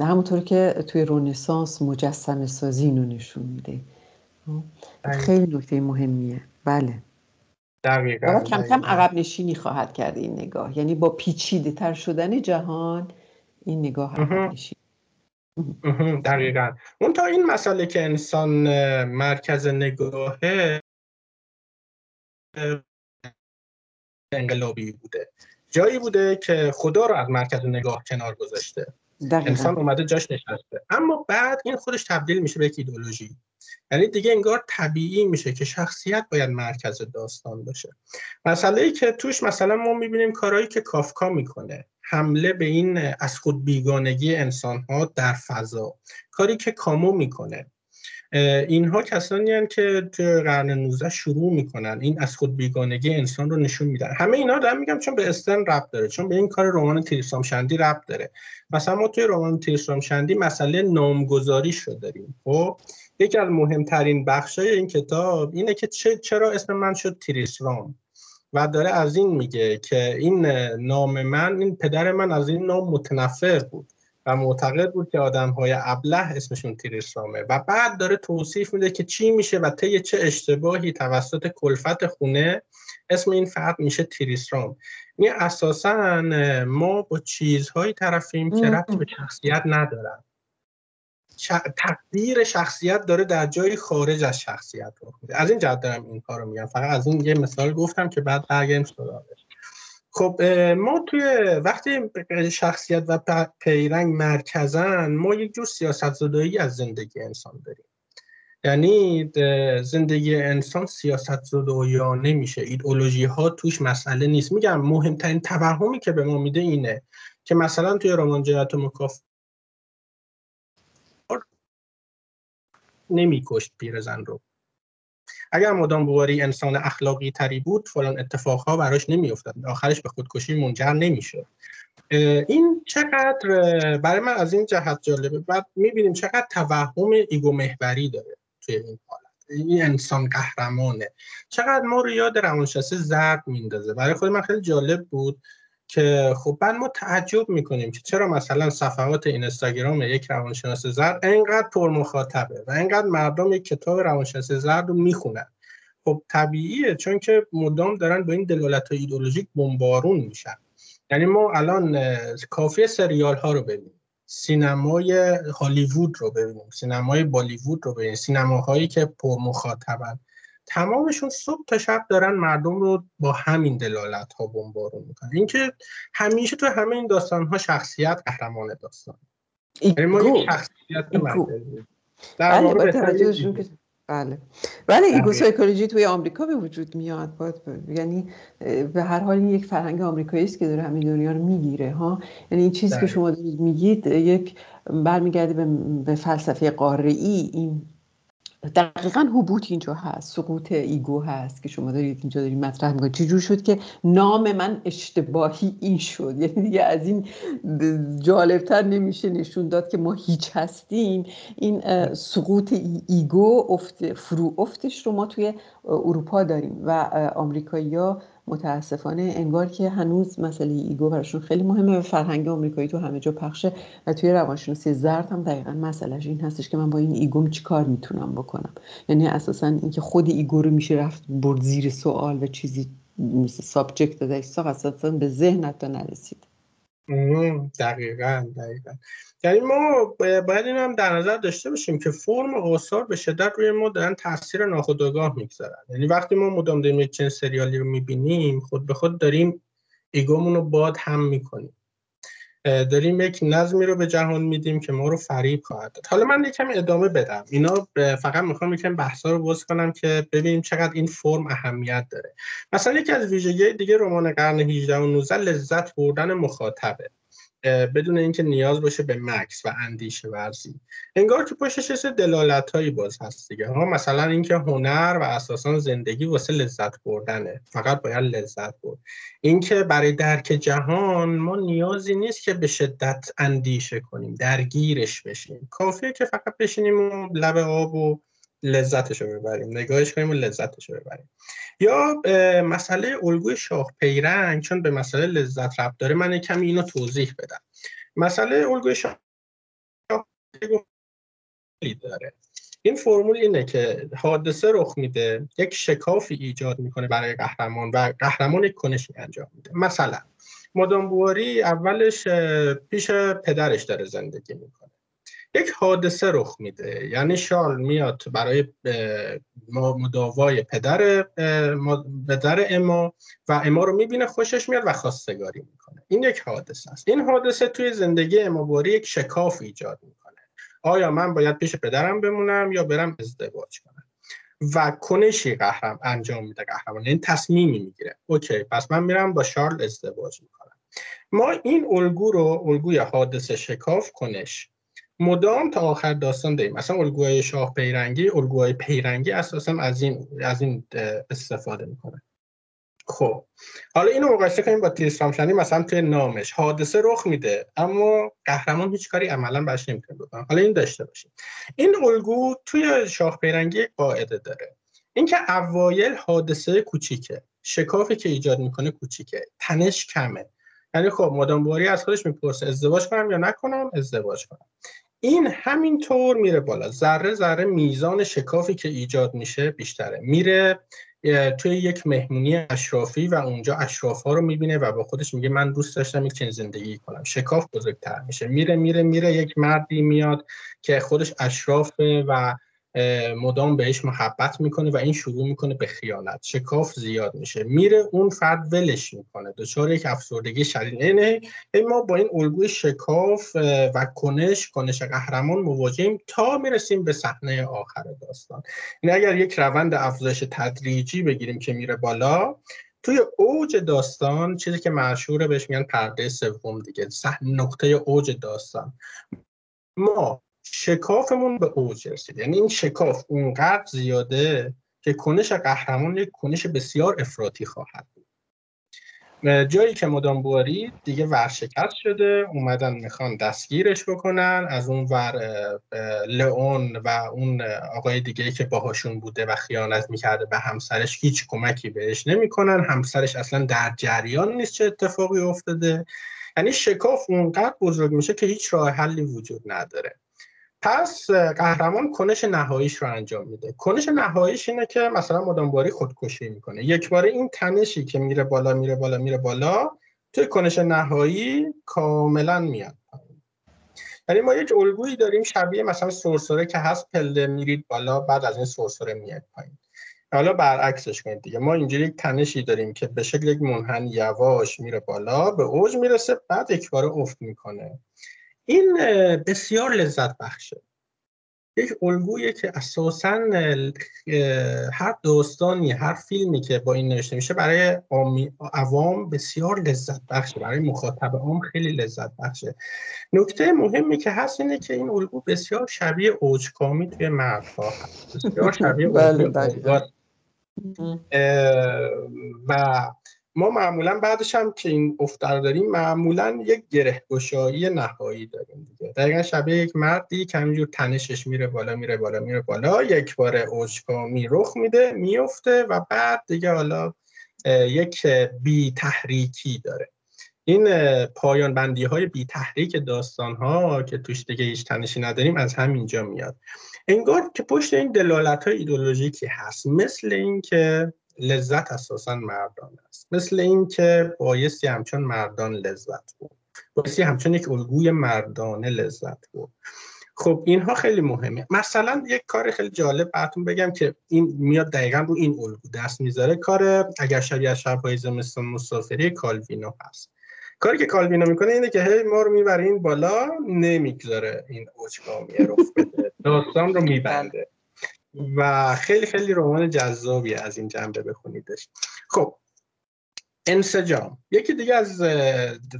همونطور که توی رونسانس مجسم سازی اینو نشون میده. خیلی نکته مهمیه. بله.
دقیقا.
کم کم عقب نشینی خواهد کرد این نگاه. یعنی با پیچیده تر شدن جهان این نگاه عقب نشین.
دقیقا. اون تا این مسئله که انسان مرکز نگاهه انقلابی بوده. جایی بوده که خدا رو از مرکز نگاه کنار گذاشته. انسان اومده جاش نشسته. اما بعد این خودش تبدیل میشه به یک ایدولوژی یعنی دیگه انگار طبیعی میشه که شخصیت باید مرکز داستان باشه. مسئله ای که توش مثلا ما می‌بینیم کارهایی که کافکا می‌کنه. حمله به این از خود بیگانگی انسان ها در فضا. کاری که کامو می‌کنه. اینها کسانی هستند که توی قرن 19 شروع می‌کنن این از خود بیگانگی انسان رو نشون میدن. همه اینا دارم میگم چون به استن ربط داره چون به این کار رمان تریسام شندی ربط داره. مثلا ما توی رمان تریسام شندی مسئله نامگذاری شده داریم. خب؟ یکی از مهمترین بخشای این کتاب اینه که چرا اسم من شد تریسرام و داره از این میگه که این نام من این پدر من از این نام متنفر بود. و معتقد بود که آدم های ابله اسمشون تیریسرامه و بعد داره توصیف میده که چی میشه و طی چه اشتباهی توسط کلفت خونه اسم این فرد میشه تیریسرام این اساسا ما با چیزهایی طرفیم که رفت به شخصیت ندارن. تقدیر شخصیت داره در جایی خارج از شخصیت رو از این جهت دارم این کارو میگم. فقط از این یه مثال گفتم که بعد برگردیم سراغش. خب ما توی وقتی شخصیت و پیرنگ مرکزن ما یک جور سیاست زدایی از زندگی انسان داریم. یعنی زندگی انسان سیاست زدایانه میشه. ایدئولوژی ها توش مسئله نیست. میگم مهمترین توهمی که به ما میده اینه که مثلا توی رمان جنت و مکاف نمیکشت پیرزن رو. اگر مدام بواری انسان اخلاقی تری بود فلان اتفاقها براش نمیافتاد. آخرش به خودکشی منجر نمی‌شد. این چقدر برای من از این جهت جالبه. بعد می‌بینیم چقدر توهم ایگو محوری داره توی این حالت. این انسان قهرمانه. چقدر ما رو یاد روانشناسی زرد میندازه. برای خود من خیلی جالب بود. که خب بعد ما تعجب می‌کنیم که چرا مثلا صفحات اینستاگرام یک روانشناس زرد انقدر پر مخاطبه و انقدر مردم یک کتاب روانشناس زرد رو می‌خونن. خب طبیعیه چون که مدام دارن به این دلالت ایدولوژیک بمبارون میشن. یعنی ما الان کافی سریال ها رو ببینیم. سینمای هالیوود رو ببینیم. سینمای بالیوود رو ببینیم. سینماهایی که پر مخاطبن تمامشون صبح تا شب دارن مردم رو با همین دلالت ها بمبارون می‌کنن. اینکه همیشه تو همه این داستان ها شخصیت قهرمان داستان. یعنی ما یک شخصیت
در بله بله. ولی ego psychology توی آمریکا به وجود میاد. باید یعنی به هر حال این یک فرهنگ آمریکایی است که داره همین دنیا رو می‌گیره ها. یعنی این چیزی که شما دارید میگید یک برمیگرده به, به فلسفه قاره‌ای دقیقا هبوط اینجا هست سقوط ego هست که شما دارید اینجا دارید مطرح می‌کنید. چجور شد که نام من اشتباهی این شد؟ یعنی دیگه از این جالبتر نمیشه نشون داد که ما هیچ هستیم. این سقوط ego افت فرو افتش رو ما توی اروپا داریم و آمریکایی ها متاسفانه انگار که هنوز مسئله ego براشون خیلی مهمه و فرهنگ آمریکایی تو همه جا پخشه و توی روانشناسی زرد هم دقیقا مسئلهش این هستش که من با این ego م چی کار می‌تونم بکنم؟ یعنی اساسا اینکه خود ego رو میشه رفت برد زیر سوال و چیزی subject دادش اساسا به ذهن حتی نرسید.
دقیقا دقیقا. یعنی ما باید این هم در نظر داشته باشیم که فرم آثار به شدت روی ما دارن تاثیر ناخودآگاه می‌گذارن. یعنی وقتی ما مدام داریم یک سریالی رو می‌بینیم خود به خود داریم ego مون رو باد هم می‌کنیم. داریم یک نظمی رو به جهان میدیم که ما رو فریب خواهد داد. حالا من یکم ادامه بدم. اینا فقط می‌خوام یکم بحثا رو باز کنم که ببینیم چقدر این فرم اهمیت داره. مثلا یکی از ویژگی دیگه رمان قرن 18 و 19 لذت بردن مخاطبه. بدون اینکه نیاز باشه به مکس و اندیشه ورزی. انگار که پشتش چه دلالت هایی باز هست دیگه. ها مثلا اینکه هنر و اساسا زندگی واسه لذت بردنه. فقط باید لذت برد. اینکه برای درک جهان ما نیازی نیست که به شدت اندیشه کنیم درگیرش بشیم. کافیه که فقط بشینیم و لب آب و لذتش رو ببریم. نگاهش کنیم و لذتش رو ببریم. یا مسئله الگوی شاه پیرنگ چون به مسئله لذت ربط داره من کمی اینو توضیح بدم. مسئله الگوی شاه داره. این فرمول اینه که حادثه رخ میده یک شکافی ایجاد می‌کنه برای قهرمان و قهرمان یک کنشی انجام میده. مثلا مادام بواری اولش پیش پدرش داره زندگی می‌کنه. یک حادثه رخ میده. یعنی شال میاد برای مداوای پدر پدر اما و اما رو می‌بینه خوشش میاد و خواستگاری می‌کنه. این یک حادثه است. این حادثه توی زندگی اما باری یک شکاف ایجاد می‌کنه. آیا من باید پیش پدرم بمونم یا برم ازدواج کنم؟ و کنشی قهرم انجام میده قهرمان این تصمیمی می‌گیره. اوکی پس من میرم با شارل ازدواج می‌کنم. ما این الگو رو الگوی حادثه شکاف کنش مدام تا آخر داستان داریم. مثلا الگوهای شاه پیرنگی الگوهای پیرنگی اساسا از این از این استفاده می‌کنه. خب. حالا اینو مقایسه کنیم با تیرسامشنی مثلا توی نامش. حادثه رخ میده اما قهرمان هیچ کاری عملا بهش نمی‌تونه بکنه. حالا این داشته باشیم. این الگو توی شاه پیرنگی قاعده داره. اینکه اوایل حادثه کوچیکه شکافی که ایجاد می‌کنه کوچیکه تنش کمه. یعنی خب مدام بواری از خودش می‌پرسه ازدواج کنم یا نکنم؟ ازدواج کنم. این همین طور میره بالا. ذره ذره میزان شکافی که ایجاد میشه بیشتره. میره توی یک مهمونی اشرافی و اونجا اشراف ها رو می‌بینه و با خودش میگه من دوست داشتم یک چنین زندگی کنم. شکاف بزرگتر میشه. میره میره میره یک مردی میاد که خودش اشرافه و مدام بهش محبت می‌کنه و این شروع می‌کنه به خیانت. شکاف زیاد میشه. میره اون فرد ولش می‌کنه. دچار یک افسردگی شدید. اینه ما با این الگوی شکاف و کنش کنش قهرمان مواجهیم تا می‌رسیم به صحنه آخر داستان. این یعنی اگر یک روند افزایش تدریجی بگیریم که میره بالا توی اوج داستان چیزی که مشهوره بهش میگن پرده سوم دیگه. صحنه نقطه اوج داستان. ما شکافمون به اوج رسید. یعنی این شکاف اونقدر زیاده که کنش قهرمان یک کنش بسیار افراطی خواهد بود. جایی که مدام بواری دیگه ورشکست شده اومدن می‌خوان دستگیرش بکنن. از اون ور لئون و اون آقای دیگه که باهاشون بوده و خیانت می‌کرده به همسرش هیچ کمکی بهش نمی‌کنن. همسرش اصلا در جریان نیست چه اتفاقی افتاده. یعنی شکاف اونقدر بزرگ میشه که هیچ راه حلی وجود نداره. پس قهرمان کنش نهاییش رو انجام میده. کنش نهاییش اینه که مثلا مدامباری خودکشی می‌کنه. یک بار این تنشی که میره بالا میره بالا میره بالا توی کنش نهایی کاملا میاد یعنی ما یک الگویی داریم شبیه مثلا سرسره که هست پله میرید بالا بعد از این سرسره میاد پایین. حالا برعکسش کنید دیگه. ما اینجوری یک تنشی داریم که به شکل یک منحنی یواش میره بالا به اوج می‌رسه بعد یک بار افت می‌کنه. این بسیار لذت بخشه یک الگویی که اساسا هر داستانی هر فیلمی که با این نوشته میشه برای عوام بسیار لذت بخشه برای مخاطب عام خیلی لذت بخشه نکته مهمی که هست اینه که این الگو بسیار شبیه اوجکامی توی مردها هست. بسیار شبیه بله، بله. و ما معمولا بعدش هم که این افتر داریم معمولا یک گره گشایی نهایی داریم دیگه. دقیقا شبیه یک مردی که همینجور تنشش میره بالا میره بالا میره بالا یک بار اوجکامی رخ میده میفته و بعد دیگه حالا یک بی تحریکی داره. این پایان بندی های بی تحریک داستان ها که توش دیگه هیچ تنشی نداریم از همینجا میاد. انگار که پشت این دلالت های ایدولوژیکی هست مثل اینکه لذت اساسا مردان است مثل اینکه بایستی همچون مردان لذت بود بایستی همچون یک الگوی مردانه لذت بود خب اینها خیلی مهمه. مثلا یک کار خیلی جالب براتون بگم که این میاد دقیقا رو این الگو دست می‌ذاره. کار اگر شبیه از شبهای زمستان مسافری کالوینو هست. کاری که کالوینو می‌کنه اینه که هی ما رو می‌بره این بالا نمی‌گذاره این اوچگامیه رو بده داستان رو میبنده. و خیلی خیلی رمان جذابی از این جنبه بخونیدش. خب انسجام. یکی دیگه از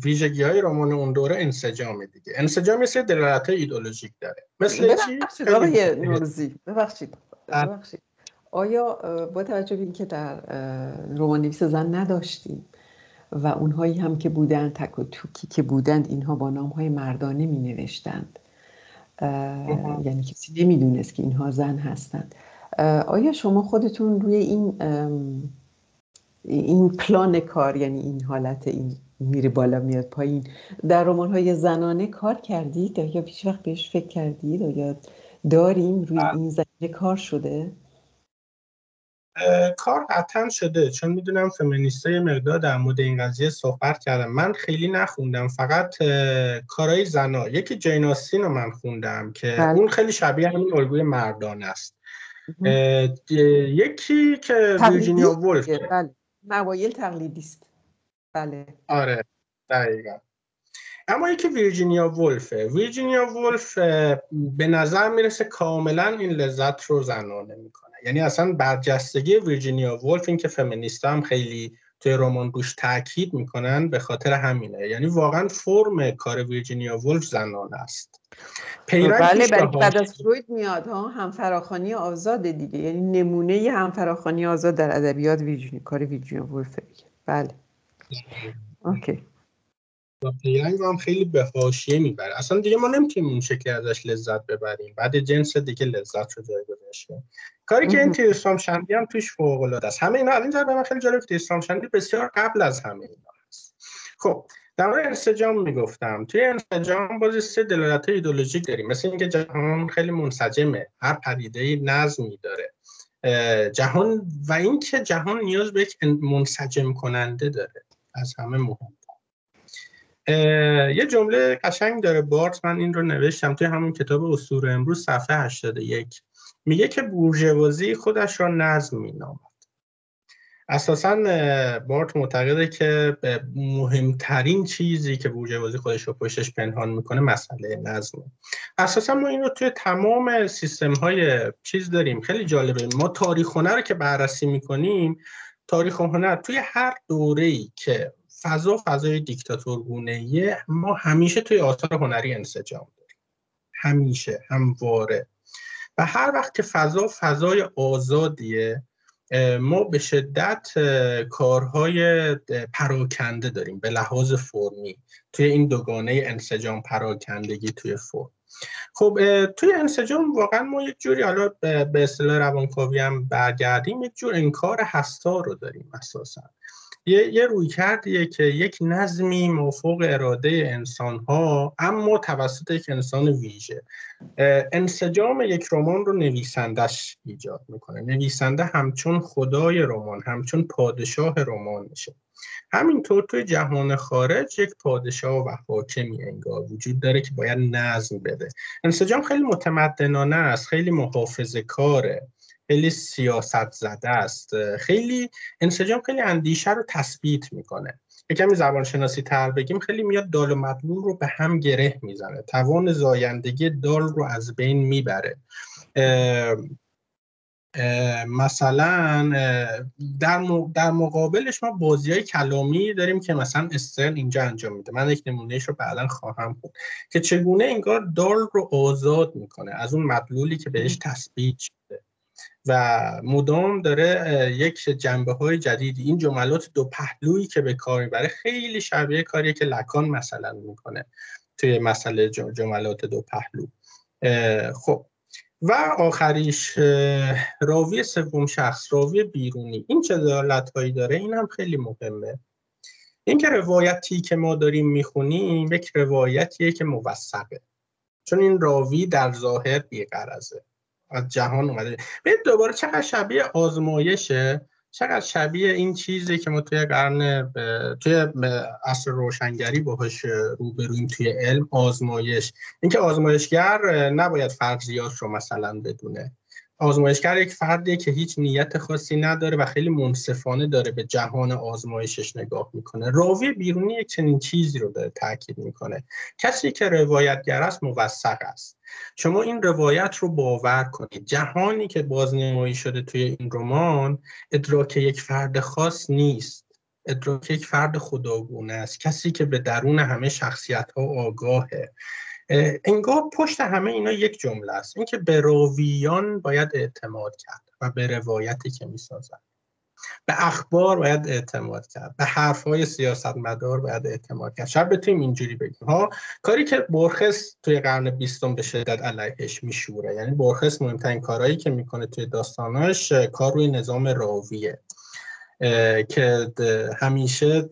ویژگی های رمان اون دوره انسجام دیگه. انسجام یه سری دلالت ایدولوژیک داره. مثل
چی؟ آقای نورزی ببخشید ببخشید. آیا با توجه به اینکه در رمان نویس زن نداشتیم و اونهایی هم که بودند تک و توکی که بودند اینها با نام های مردانه می نوشتند یعنی کسی نمی‌دونست که اینها زن هستند. آیا شما خودتون روی این این پلان کار یعنی این حالت این میره بالا میاد پایین. در رمان های زنانه کار کردید؟ یا بیش وقت بهش فکر کردید؟ یا داریم روی این زمینه کار شده؟
کار قطعا شده. چون می‌دونم فمینیسته مقدار در مورد این قضیه صحبت کردم من خیلی نخوندم. فقط کارهای زنا. یکی جین آستین رو من خوندم که بله. اون خیلی شبیه همین الگوی مردان است. یکی که ویرجینیا ولف
بله. موایل تقلیدی است. بله.
آره دقیقا. اما یکی ویرجینیا ولفه ویرجینیا ولف به نظر می‌رسه کاملا این لذت رو زنانه می‌کنه. یعنی اصلا برجستگی ویرجینیا ولف این که فمینیست هم خیلی توی رمان روش تاکید می‌کنن به خاطر همینه. یعنی واقعا فرم کار ویرجینیا ولف زنانه است.
بله بعد از فروید میاد ها همفراخانی آزاد دیگه. یعنی نمونه همفراخانی آزاد در ادبیات ویرجینیا کار ویرجینیا ولف بله. اوکی.
و پیرنگ هم خیلی به حاشیه می‌بره. اصلا دیگه ما نمی‌تونیم اون شکلی ازش لذت ببریم. بعد جنس دیگه لذت رو جای گذاشته. کاری که این تیرسترام شندی هم توش فوق العاده است. همه اینا الان به من خیلی جالب تیرسترام شندی بسیار قبل از همه اینا هست. خب در مورد انسجام می‌گفتم. توی انسجام بازی سه دلالت ایدولوژیک داریم. مثل اینکه جهان خیلی منسجمه. هر پدیده نظمی داره جهان و اینکه جهان نیاز به یک منسجم کننده داره. از همه مهم. یه جمله قشنگ داره بارت. من این رو نوشتم توی همون کتاب اصور امروز صفحه 81 میگه که بورژوازی خودش را نظم مینامد. اساسا بارت معتقده که مهمترین چیزی که بورژوازی خودش رو پشتش پنهان می‌کنه مسئله نظمه اساسا ما این رو توی تمام سیستم های چیز داریم. خیلی جالبه. ما تاریخ هنر رو که بررسی می‌کنیم تاریخ هنر توی هر دوره که فضا فضای دیکتاتورگونه ما همیشه توی آثار هنری انسجام داریم. همیشه همواره. و هر وقت که فضا فضای آزادیه ما به شدت کارهای پراکنده داریم به لحاظ فرمی. توی این دوگانه انسجام پراکندگی توی فرم. خب توی انسجام واقعا ما یک جوری حالا به اصطلاح روانکاوی هم برگردیم یک جور انکار هستا رو داریم اساسا. یه, یه روی کردیه که یک نظمی موفق اراده انسان ها اما توسط یک انسان ویژه. انسجام یک رمان رو نویسندش ایجاد می‌کنه. نویسنده همچون خدای رمان همچون پادشاه رمان میشه. همینطور توی جهان خارج یک پادشاه و حاکمی انگار وجود داره که باید نظم بده. انسجام خیلی متمدنانه است خیلی محافظه کاره خیلی سیاست زده است. خیلی انسجام خیلی اندیشه رو تثبیت می‌کنه. یه کمی زبان شناسی تر بگیم خیلی میاد دال و مدلول رو به هم گره می‌زنه. توان زایندگی دال رو از بین می‌بره. مثلا در, در مقابلش ما بازی های کلامی داریم که مثلا استرن اینجا انجام میده. من یک نمونهش رو بعدا خواهم بود که چگونه انگار دال رو آزاد می‌کنه از اون مدلولی که بهش تثبیت شده. و مدام داره یک جنبه های جدید این جملات دو پهلویی که به کار می‌بره خیلی شبیه کاریه که لکان مثلا می‌کنه توی مسئله جملات دو پهلو. خب. و آخریش راوی سوم شخص راوی بیرونی. این چه دلالت هایی داره؟ این هم خیلی مهمه. اینکه روایتی که ما داریم می‌خونیم یک روایتیه که موثقه. چون این راوی در ظاهر بیقرزه از جهان اومده. ببین دوباره چقدر شبیه آزمایشه چقدر شبیه این چیزی که ما توی قرن توی عصر روشنگری باهاش روبرویم توی علم آزمایش. اینکه آزمایشگر نباید فرضیات رو مثلا بدونه. آزمایشگر یک فردیه که هیچ نیت خاصی نداره و خیلی منصفانه داره به جهان آزمایشش نگاه می‌کنه. راوی بیرونی یک چنین چیزی رو داره تاکید می‌کنه. کسی که روایتگر است موثق است. شما این روایت رو باور کنید. جهانی که بازنمایی شده توی این رمان ادراک یک فرد خاص نیست. ادراک یک فرد خداگونه است. کسی که به درون همه شخصیت ها آگاهه. انگار پشت همه اینا یک جمله است. اینکه به راویان باید اعتماد کرد و به روایتی که می‌سازن به اخبار باید اعتماد کرد. به حرفهای سیاستمدار باید اعتماد کرد. شاید بتونیم اینجوری بگیم ها؟ کاری که برخس توی قرن بیستم به شدت علیهش میشوره. یعنی برخس مهمترین کارهایی که می‌کنه توی داستاناش کار روی نظام راویه. که همیشه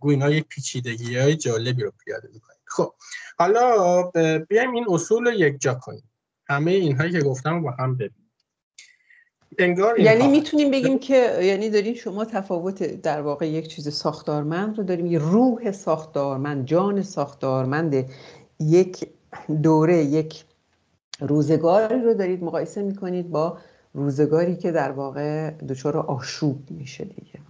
گوینا یک پیچیدگی های جالبی رو پیاده می‌کنه. خب حالا بیایم این اصول رو یکجا کنیم. همه اینهایی که گفتم با هم ببینیم.
انگار یعنی می‌تونیم بگیم که یعنی دارین شما تفاوت در واقع یک چیز ساختارمند رو داریم یه روح ساختارمند جان ساختارمند یک دوره یک روزگاری رو دارید مقایسه می‌کنید با روزگاری که در واقع دچار آشوب میشه دیگه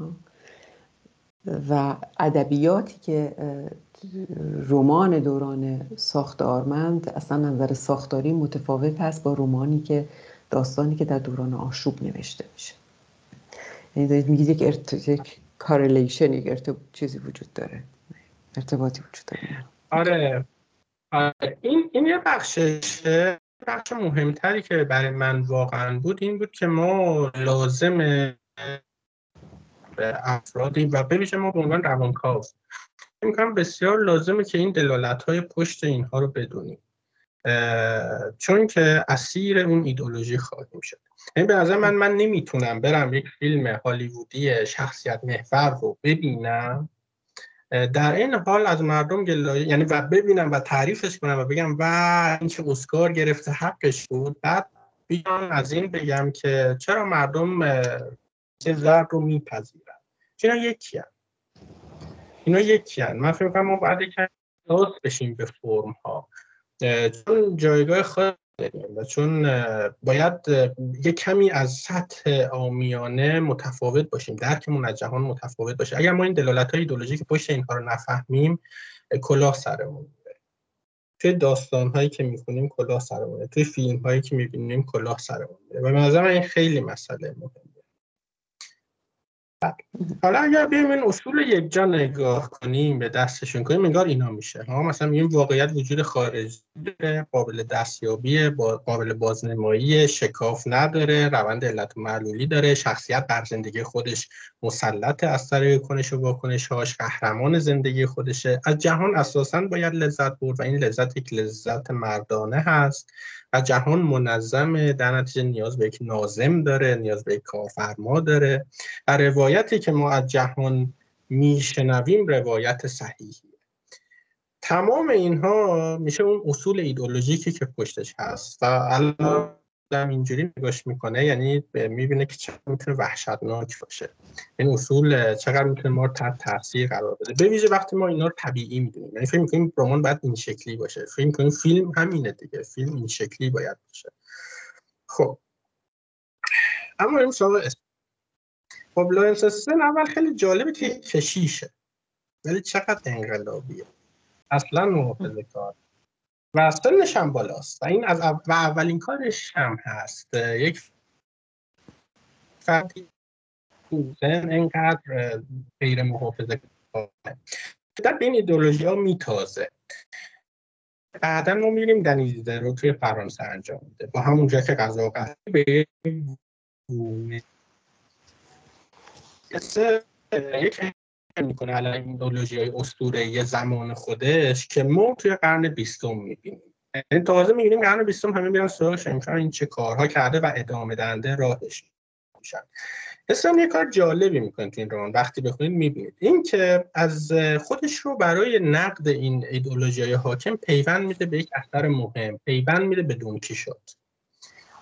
و ادبیاتی که رمان دوران ساختارمند اصلا نظر ساختاری متفاوت هست با رومانی که داستانی که در دوران آشوب نوشته میشه. یعنی دارید میگید یک, ارت... یک کارلیشن یک چیزی وجود داره. ارتباطی وجود داره.
آره, آره. این این یه بخششه. بخش مهمتری که برای من واقعا بود این بود که ما لازم افرادی و ببیشه ما به عنوان روانکاو می‌کنم بسیار لازمه که این دلالت های پشت اینها رو بدونیم. چون که اسیر اون ایدولوژی خواهیم شد. این به نظر من من نمی‌تونم برم یک فیلم هالیوودی شخصیت محور رو ببینم در این حال از مردم گلایه یعنی و ببینم و تعریفش کنم و بگم و این چه اسکار گرفته حقش بود. بعد بیان از این بگم که چرا مردم چه زرد رو میپذیرن. اینا یکی هم. اینا یکی هم. من فکر کنم ما باید یک بشیم به فرم ها چون جایگاه خود و چون باید یه کمی از سطح آمیانه متفاوت باشیم. درکمون از جهان متفاوت باشه. اگر ما این دلالت های ایدولوژی که پشت اینها رو نفهمیم کلاه سرمون توی داستان هایی که می‌خونیم کلاه سرمونه. توی فیلم هایی که می‌بینیم کلاه سرمون میره. و به نظر این خیلی مسئله مهمه. حالا اگر بیایم این اصول یک جا نگاه کنیم به دستشون کنیم انگار اینا میشه. ها مثلا میگیم واقعیت وجود خارجی قابل دستیابی قابل بازنمایی شکاف نداره روند علت و معلولی داره شخصیت بر زندگی خودش مسلط از طریق کنش و واکنش هاش قهرمان زندگی خودشه. از جهان اساسا باید لذت برد و این لذت یک لذت مردانه هست. و جهان منظمه در نتیجه نیاز به یک نازم داره نیاز به یک کارفرما داره. و روایتی که ما از جهان میشنویم روایت صحیحیه. تمام اینها میشه اون اصول ایدولوژیکی که پشتش هست. و الان هم اینجوری نگاش می‌کنه یعنی می‌بینه که چقدر می‌تونه وحشتناک باشه. این اصول چقدر می‌تونه ما رو تحت تاثیر قرار بده. به ویژه وقتی ما اینا رو طبیعی می‌دونیم یعنی فکر می‌کنیم رمان باید این شکلی باشه. فکر می‌کنیم فیلم همینه دیگه فیلم این شکلی باید باشه. خب. اما این اسم خب لورنس اول خیلی جالبه که کشیشه. ولی چقدر انقلابیه. اصلا محافظه کار و سنش هم بالاست. و این از و اولین کارش هم هست. یک فردی سن اینقدر غیر محافظه در این ایدولوژی ها میتازه. بعدا ما میریم دنیزیده رو توی فرانسه انجام میده. با همون جا که غذا به یک می‌کنه علی ایدولوژی های اسطوره زمان خودش که ما توی قرن بیستم می‌بینیم؟ این تازه می‌بینیم قرن بیستم همه میرن سراغ این چه کارها کرده و ادامه دهنده راهش میشن اسلام یه کار جالبی می‌کنه تو این رمان. وقتی بخونید می‌بینید. این که از خودش رو برای نقد این ایدولوژی های حاکم پیوند میده به یک اثر مهم. پیوند میده به دونکیشوت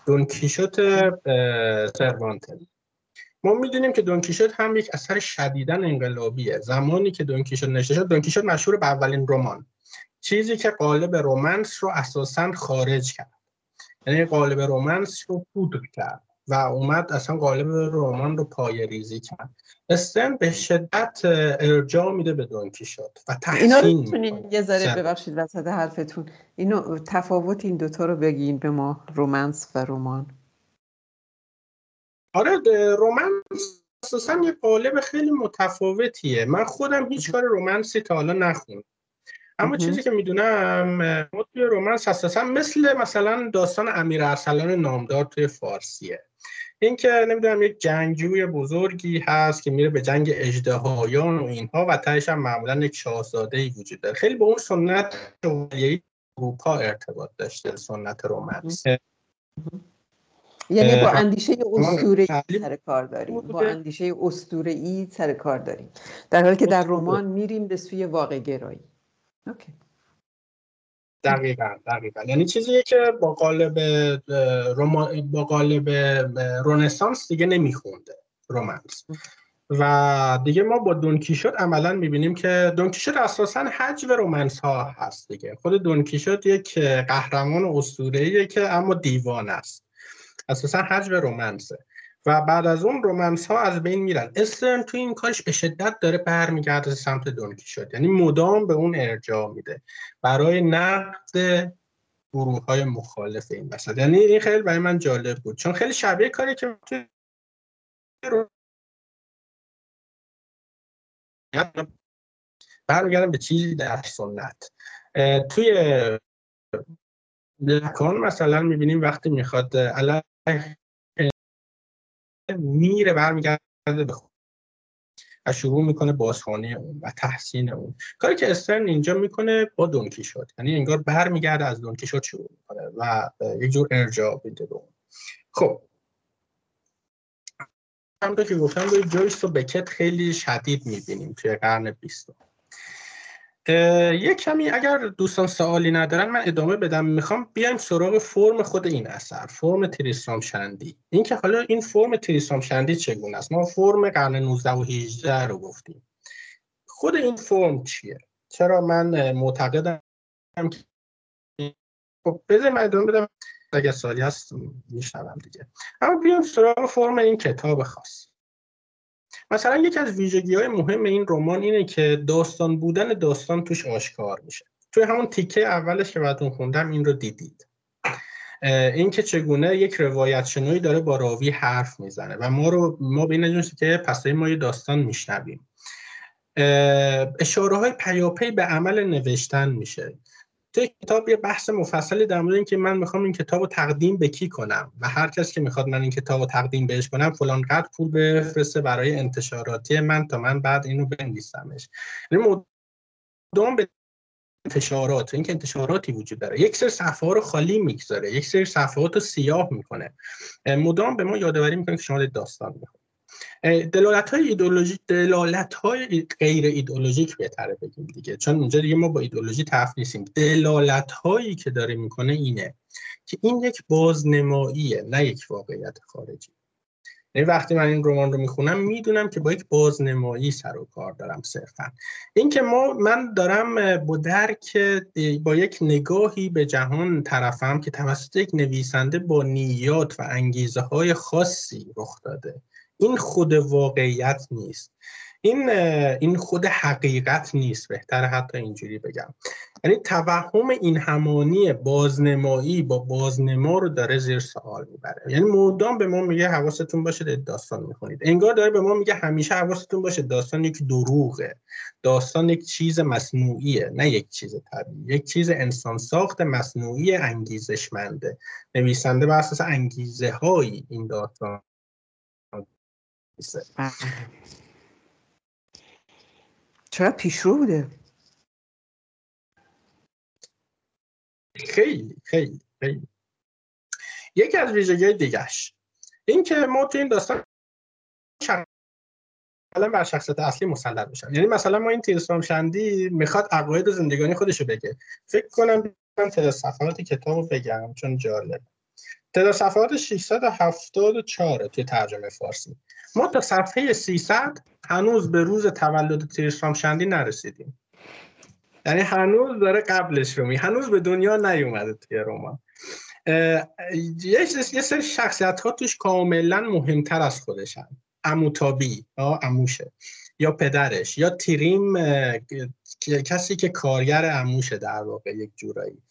دونکیشوت سروانتن. ما می‌دونیم که دونکیشوت هم یک اثر شدیدا انقلابیه. زمانی که دونکیشوت نشته شد دونکیشوت مشهور به اولین رمان. چیزی که قالب رومنس رو اساسا خارج کرد. یعنی قالب رومنس رو پودر کرد و اومد اصلا قالب رمان رو پای ریزی کرد استن به شدت ارجاع میده به دونکیشوت و تحسین
اینا رو یه ذره ببخشید وسط حرفتون. اینو تفاوت این دوتا رو بگین به ما رومنس و رمان.
آره رومنس اساسا یه قالب خیلی متفاوتیه. من خودم هیچ کار رومنسی تا حالا نخوندم. اما چیزی که می‌دونم ما توی رومنس اساسا مثل مثلا داستان امیر ارسلان نامدار توی فارسیه. این که نمی‌دونم یک جنگجوی بزرگی هست که میره به جنگ اجدهایان و اینها و تهش هم معمولا یک شاهزاده ای وجود داره. خیلی به اون سنت اروپا ارتباط داشته سنت رومنس
یعنی با اندیشه اسطوره سر کار داریم. با اندیشه اسطوره ای سر کار داریم. در حالی که در رمان میریم به سوی واقع گرایی. اوکی.
دقیقا دقیقا. یعنی چیزیه که با قالب روما... با قالب رونسانس دیگه نمیخونده رومانس و دیگه ما با دونکیشوت عملا می‌بینیم که دونکیشوت اساسا حجم رومنس ها هست دیگه. خود دونکیشوت یک قهرمان اسطوره‌ایه که اما دیوان است. اساسا حجم رومنسه. و بعد از اون رومنس ها از بین میرن. استرن تو این کارش به شدت داره برمیگرده سمت دونکی شد. یعنی مدام به اون ارجاع میده. برای نقد گروه های مخالف این مثلا یعنی این خیلی برای من جالب بود. چون خیلی شبیه کاری که برمیگردم به چیزی در سنت. توی لکان مثلا می‌بینیم وقتی می‌خواد علیه میره برمیگرده به و شروع می‌کنه بازخوانی اون و تحسین اون. کاری که استرن اینجا می‌کنه با دونکی شد یعنی انگار برمیگرده از دونکی شد شروع می‌کنه و یک جور ارجاع میده به اون. خب. همونطور که گفتم روی جویس و بکت خیلی شدید می‌بینیم توی قرن بیستم. یک کمی اگر دوستان سوالی ندارن من ادامه بدم. می‌خوام بیایم سراغ فرم خود این اثر فرم تریسام شندی اینکه حالا این فرم تریسام شندی چگونه است؟ ما فرم قرن 19 و 18 رو گفتیم. خود این فرم چیه؟ چرا من معتقدم که خب بذار من ادامه بدم. اگر سوالی هست میشنوم دیگه. اما بیایم سراغ فرم این کتاب خاص. مثلا یکی از ویژگی های مهم این رمان اینه که داستان بودن داستان توش آشکار میشه. توی همون تیکه اولش که بعدون خوندم این رو دیدید. این که چگونه یک روایت شنوی داره با راوی حرف می‌زنه و ما رو ما به این که پس ما یه داستان میشنویم. اشاره های پیاپی به عمل نوشتن میشه. توی کتاب یه بحث مفصلی در مورد اینکه من می‌خوام این کتاب رو تقدیم به کی کنم و هر کس که می‌خواد من این کتاب رو تقدیم بهش کنم فلان قدر پول بفرسته برای انتشاراتی من تا من بعد اینو بنویسمش. یعنی مدام به انتشارات اینکه انتشاراتی وجود داره. یک سری صفحه رو خالی می‌گذاره یک سری صفحات رو سیاه می‌کنه. مدام به ما یادآوری می‌کنه که شما داستان می‌خونید. دلالت های ایدولوژیک دلالت های غیر ایدولوژیک بهتره بگیم دیگه. چون اونجا دیگه ما با ایدولوژی طرف نیستیم. دلالت هایی که داره می‌کنه اینه که این یک بازنماییه نه یک واقعیت خارجی. یعنی وقتی من این رمان رو می‌خونم می‌دونم که با یک بازنمایی سر و کار دارم صرفا. اینکه ما من دارم با درک با یک نگاهی به جهان طرفم که توسط یک نویسنده با نیات و انگیزه های خاصی رخ داده. این خود واقعیت نیست. این این خود حقیقت نیست. بهتر حتی اینجوری بگم. یعنی توهم این همانی بازنمایی با بازنما رو داره زیر سوال می‌بره. یعنی مدام به ما میگه حواستون باشه داستان می‌خونید. انگار داره به ما میگه همیشه حواستون باشه داستان یک دروغه. داستان یک چیز مصنوعیه نه یک چیز طبیعی. یک چیز انسان ساخت مصنوعی انگیزشمنده. نویسنده بر اساس انگیزه های این داستان.
چرا پیشرو بوده.
خیلی خیلی خیلی. یکی از ویژگی دیگهش. این که ما تو این داستان مثلا بر شخصیت اصلی مسلط بشن یعنی مثلا ما این تیرسام شندی می‌خواد عقاید زندگانی خودشو بگه. فکر کنم من صفحات کتاب بگم چون جالب تعداد صفحات 674 توی ترجمه فارسی. ما تا صفحه 300 هنوز به روز تولد تریسرام شندی نرسیدیم. یعنی هنوز داره قبلش رو می هنوز به دنیا نیومده توی رمان یه سری شخصیت ها توش کاملا مهمتر از خودشن. اموتابی اموشه. یا پدرش یا تیریم کسی که کارگر اموشه در واقع یک جورایی.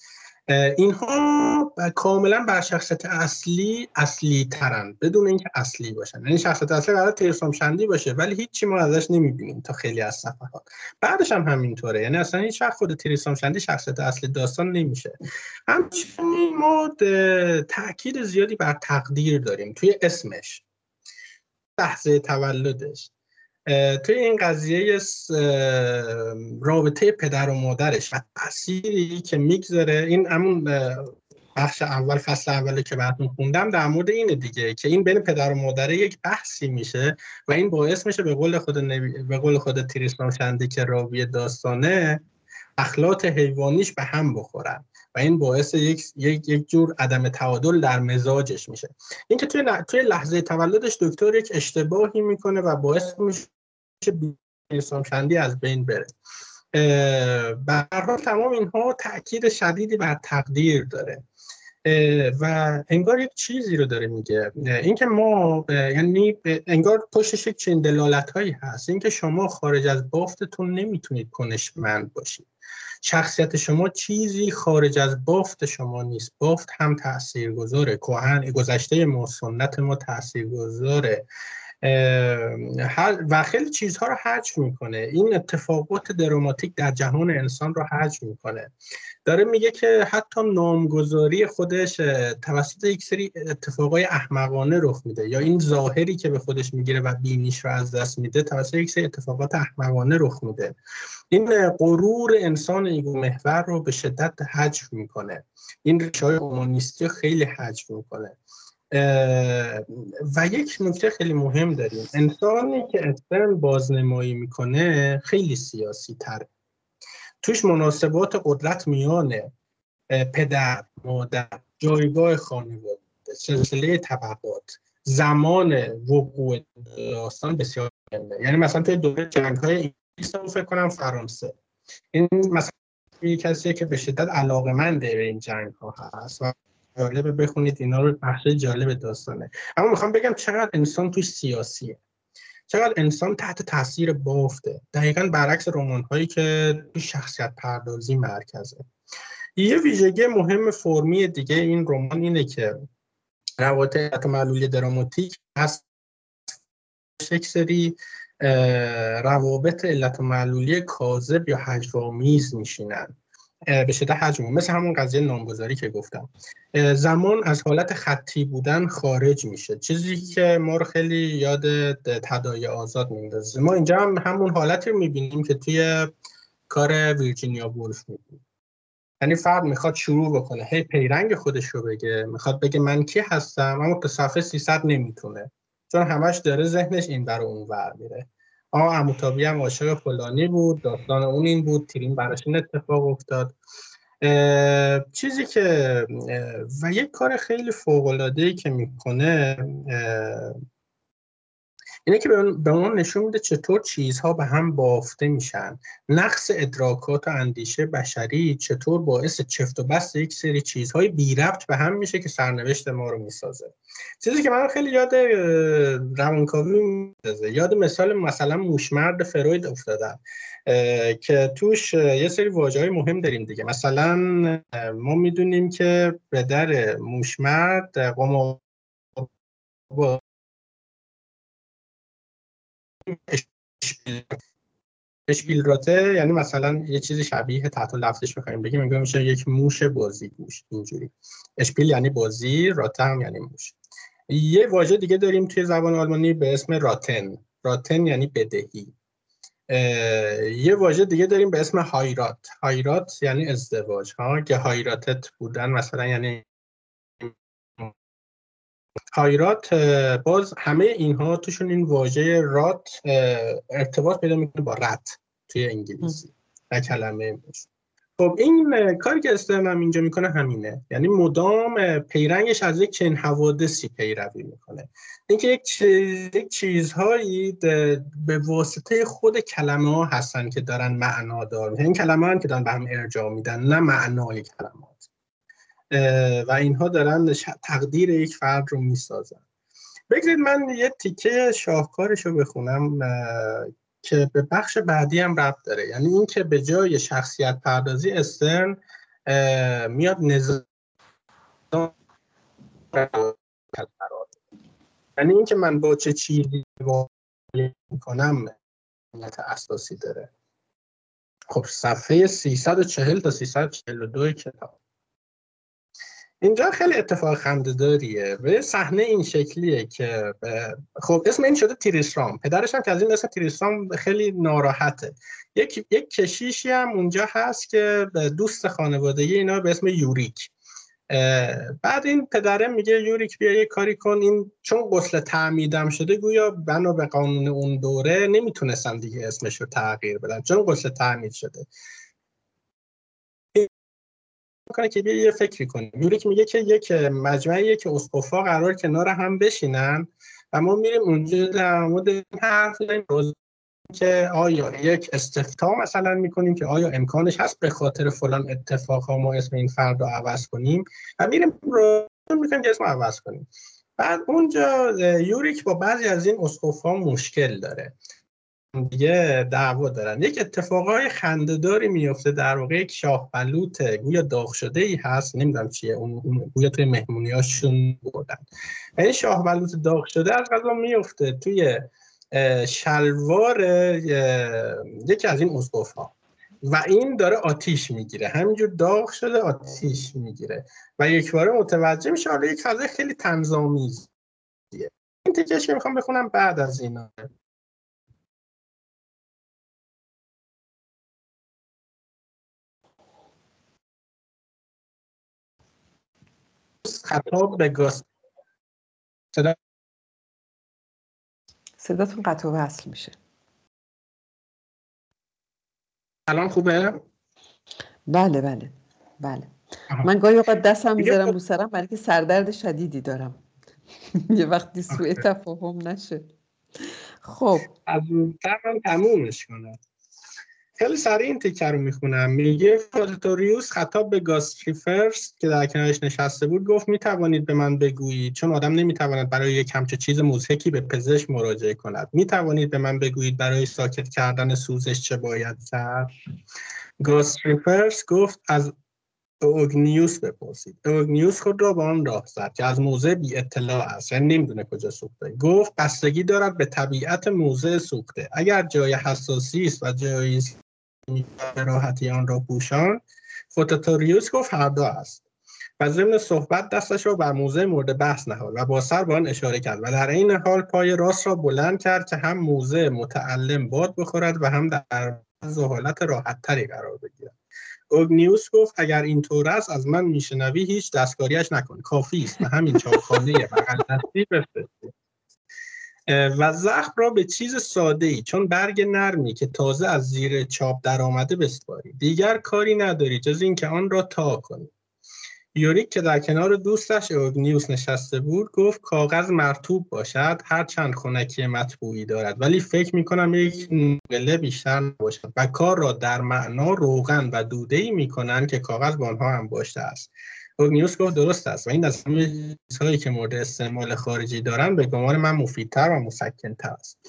اینها کاملا بر شخصیت اصلی اصلی ترن بدون اینکه اصلی باشن. یعنی شخصیت اصلی قرار ترسام شندی باشه ولی هیچی ما ازش نمی‌بینیم تا خیلی از صفحات. بعدش هم همینطوره. یعنی اصلا هیچ وقت خود ترسام شندی شخصیت اصلی داستان نمیشه. همچنین ما تاکید زیادی بر تقدیر داریم توی اسمش. لحظه تولدش. توی این قضیه رابطه پدر و مادرش و تأثیری که می‌گذاره این همون بخش اول فصل اولی که براتون خوندم در مورد اینه دیگه که این بین پدر و مادر یک بحثی میشه و این باعث میشه به قول خود نبی... به قول خود تریسمان شنده که راوی داستانه اخلاط حیوانیش به هم بخورن و این باعث یک, یک, یک جور عدم تعادل در مزاجش میشه. اینکه توی, توی لحظه تولدش دکتر یک اشتباهی می‌کنه و باعث میشه انسان شندی از بین بره. به حال تمام اینها تاکید شدیدی بر تقدیر داره. و انگار یک چیزی رو داره میگه. اینکه ما یعنی انگار پشتش یک چنین دلالت هایی هست. اینکه شما خارج از بافتتون نمی‌تونید کنشمند باشید. شخصیت شما چیزی خارج از بافت شما نیست. بافت هم تاثیر گذاره کهن گذشته ما سنت ما تاثیر گذاره و خیلی چیزها رو حجم می‌کنه. این اتفاقات دراماتیک در جهان انسان رو حجم می‌کنه. داره میگه که حتی نامگذاری خودش توسط یک سری اتفاقای احمقانه رخ میده یا این ظاهری که به خودش می‌گیره و بینیش رو از دست میده توسط یک سری اتفاقات احمقانه رخ میده. این غرور انسان ایگو محور رو به شدت حجم می‌کنه. این ریشه های خیلی حجم می‌کنه. و یک نکته خیلی مهم داریم. انسانی که استرن بازنمایی می‌کنه خیلی سیاسی تره توش مناسبات قدرت میانه. پدر مادر جایگاه خانواده سلسله طبقات زمان وقوع داستان بسیار مهمه. یعنی مثلا توی دوره جنگ های انگلیس فکر کنم فرانسه. این مثلا کسی که به شدت علاقه به این جنگ ها هست و جالبه بخونید اینا رو بخش جالب داستانه. اما می‌خوام بگم چقدر انسان توش سیاسیه. چقدر انسان تحت تاثیر بافته. دقیقا برعکس رمان هایی که تو شخصیت پردازی مرکزه. یه ویژگی مهم فرمی دیگه این رمان اینه که روابط معلولی دراماتیک هست. یک سری روابط علت معلولی کاذب یا هجوامیز میشینن. به شدت حجم مثل همون قضیه نامگذاری که گفتم. زمان از حالت خطی بودن خارج میشه. چیزی که ما رو خیلی یاد تدای آزاد میندازه. ما اینجا هم همون حالتی رو می‌بینیم که توی کار ویرجینیا وولف می‌بینیم. یعنی فرد می‌خواد شروع بکنه. هی پیرنگ خودش رو بگه. می‌خواد بگه من کی هستم؟ اما تا صفحه 300 نمی‌تونه. چون همش داره ذهنش این بر اون ور میره. آه اموتابی هم عاشق فلانی بود داستان اون این بود تیرین براش این اتفاق افتاد. چیزی که و یک کار خیلی فوق العاده که می‌کنه اینه که به اون نشون میده چطور چیزها به هم بافته میشن. نقص ادراکات و اندیشه بشری چطور باعث چفت و بست یک سری چیزهای بی ربط به هم میشه که سرنوشت ما رو می‌سازه. چیزی که من خیلی یاد روانکاوی می‌سازه یاد مثال مثلا موشمرد فروید افتادم که توش یه سری واجه های مهم داریم دیگه. مثلا ما می‌دونیم که به در موشمرد قمار اشپیلراته یعنی مثلا یه چیزی شبیه تحت لفظش بخوایم بگیم انگار میشه یک موش بازی گوش اینجوری. اشپیل یعنی بازی راته هم یعنی موش. یه واژه دیگه داریم توی زبان آلمانی به اسم راتن. راتن یعنی بدهی. یه واژه دیگه داریم به اسم هایرات. هایرات یعنی ازدواج ها؟ که هایراتت بودن مثلا یعنی هایرات باز همه اینها توشون این واژه رات ارتباط پیدا می‌کنه با رت توی انگلیسی و کلمه خب این کاری که استرن اینجا می‌کنه همینه. یعنی مدام پیرنگش از یک چنین حوادثی پیروی می‌کنه. اینکه یک, چیز، یک چیزهایی به واسطه خود کلمه ها هستن که دارن معنا دارن این کلمه ها که دارن به هم ارجاع میدن نه معنای کلمات و اینها دارن تقدیر یک فرد رو می‌سازن. بگذارید من یه تیکه شاهکارش رو بخونم که به بخش بعدی هم ربط داره. یعنی اینکه به جای شخصیت پردازی استرن میاد نظام یعنی اینکه من با چه چیزی می‌کنم علت اساسی داره. خب صفحه 340 تا 342 کتاب. اینجا خیلی اتفاق خنده‌داریه و صحنه این شکلیه که خب اسم این شده تیریسرام. پدرش هم که از این اسم تیریسرام خیلی ناراحته. یک یک کشیشی هم اونجا هست که دوست خانوادگی اینا به اسم یوریک. بعد این پدره میگه یوریک بیا یه کاری کن. این چون قسل تعمیدم شده گویا بنا به قانون اون دوره نمی‌تونستن دیگه اسمش رو تغییر بدن. چون قسل تعمید شده. می‌کنه که یه فکری کنیم. یوریک میگه که یک مجمعیه که اسقفا قرار کنار هم بشینن و ما میریم اونجا در مورد حرف که آیا یک استفتا مثلا می‌کنیم که آیا امکانش هست به خاطر فلان اتفاق ها ما اسم این فرد رو عوض کنیم و میریم رو می‌کنیم که اسم عوض کنیم. بعد اونجا یوریک با بعضی از این اسقف مشکل داره. دیگه دعوا دارن. یک اتفاقای خندهداری میفته در واقع یک شاه بلوط گویا داغ شده ای هست. نمی‌دونم چیه. اون گویا توی مهمونی هاشون بردن این شاه بلوط داغ شده از غذا میفته توی شلوار یکی از این اسقف ها و این داره آتیش می‌گیره. همینجور داغ شده آتیش می‌گیره. و یک بار متوجه میشه حالا یک فضای خیلی تنظامیز این تیکش که می‌خوام بخونم بعد از اینا. خطاب به گاس صدا
صداتون قطع و وصل میشه.
الان خوبه؟
بله بله بله. من گاهی اوقات دستم می‌ذارم رو سرم برای که سردرد شدیدی دارم. یه وقتی سوء تفاهم نشه. خب.
از اون من تمومش کنم خیلی سریع این تیکر رو می‌خونم. میگه فوتوریوس خطاب به گاستریفرس که در کنارش نشسته بود گفت می‌توانید به من بگویید چون آدم نمی‌تواند برای یک همچه چیز مزهکی به پزشک مراجعه کند. می‌توانید به من بگویید برای ساکت کردن سوزش چه باید کرد گاستریفرس گفت از اوگنیوس بپرسید. اوگنیوس خود را به آن راه زد که از موضع بی اطلاع است یعنی نمی‌دونه کجا سوخته. گفت بستگی دارد به طبیعت موضع سوخته. اگر جای حساسی است و جایی راحتی آن را پوشان فوتوتوریوس گفت هر دو است. و ضمن صحبت دستش را بر موزه مورد بحث نهاد و با سر به آن اشاره کرد و در این حال پای راست را بلند کرد که هم موزه متعلم باد بخورد و هم در حالت راحت تری قرار بگیرد. اوگنیوس گفت اگر اینطور است از من میشنوی هیچ دستکاریش نکن. کافی است. و همین چاپخانه بغل دستی بفرستید و زخم را به چیز ساده ای چون برگ نرمی که تازه از زیر چاپ در آمده بسپاری دیگر کاری نداری جز اینکه آن را تا کنی. یوریک که در کنار دوستش اوگنیوس نشسته بود گفت کاغذ مرتوب باشد هر چند خونکی مطبوعی دارد. ولی فکر می کنم یک نقله بیشتر نباشد و کار را در معنا روغن و دوده ای می کنند که کاغذ با آنها هم باشته است. نیوز گفت درست است. و این از همه چیزهایی که مورد استعمال خارجی دارن به گمان من مفیدتر و مسکنتر است.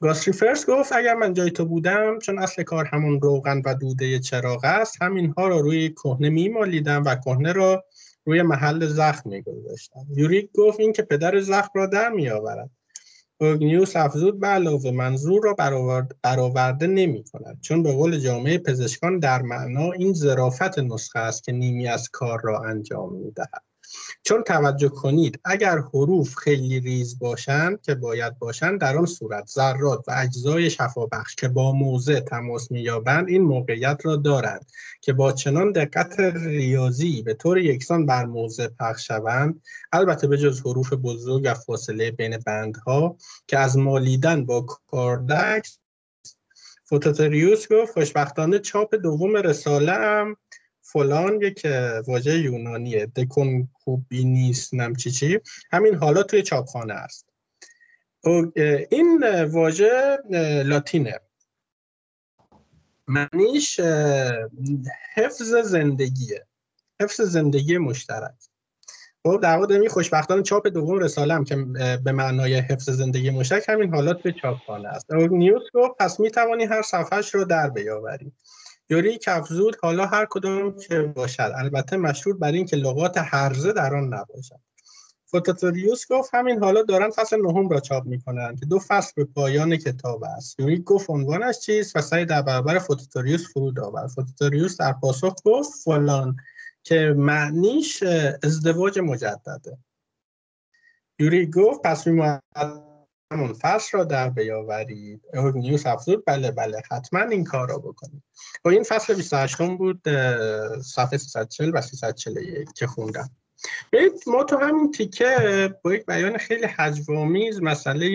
گاستری فرس گفت اگر من جای تو بودم چون اصل کار همون روغن و دوده چراغ است همینها را روی کهنه میمالیدم و کهنه را روی محل زخم میگذاشتم. یوریک گفت این که پدر زخم را در میآورد. اوگنیوس افزود به علاوه منظور را برآورده نمی کند چون به قول جامعه پزشکان در معنا این ظرافت نسخه است که نیمی از کار را انجام می دهد چون توجه کنید اگر حروف خیلی ریز باشند که باید باشند در آن صورت ذرات و اجزای شفابخش که با موضع تماس مییابند این موقعیت را دارند که با چنان دقت ریاضی به طور یکسان بر موضع پخش شوند. البته به جز حروف بزرگ و فاصله بین بندها که از مالیدن با کاردکس فوتوتریوس گفت خوشبختانه چاپ دوم رساله هم فلان یک واژه یونانیه. دکون نیست نم چی چی. همین حالا توی چاپخانه است. این واژه لاتینه. معنیش حفظ زندگیه. حفظ زندگی مشترک. خب در واقع خوشبختانه چاپ دوم رساله هم که به معنای حفظ زندگی مشترک همین حالات به چاپخانه است. نیوز گفت پس می توانی هر صفحش رو در بیاوری. یوری کفزود حالا هر کدام که باشد. البته مشروط بر این که لغات هرزه در آن نباشد. فوتوتوریوس گفت همین حالا دارن فصل نهم را چاپ می‌کنند که دو فصل به پایان کتاب است. یوری گفت عنوانش چیست و سعی در برابر فوتوتوریوس فرود آورد. فوتوتوریوس در پاسخ گفت فلان که معنیش ازدواج مجدده. یوری گفت پس می همون فصل را در بیاورید. نیوز افزود. بله بله. حتما این کار را بکنید. و خب این فصل 28 بود صفحه 340 و 341 که خوندم. ما تو همین تیکه با یک بیان خیلی حجوامیز مسئله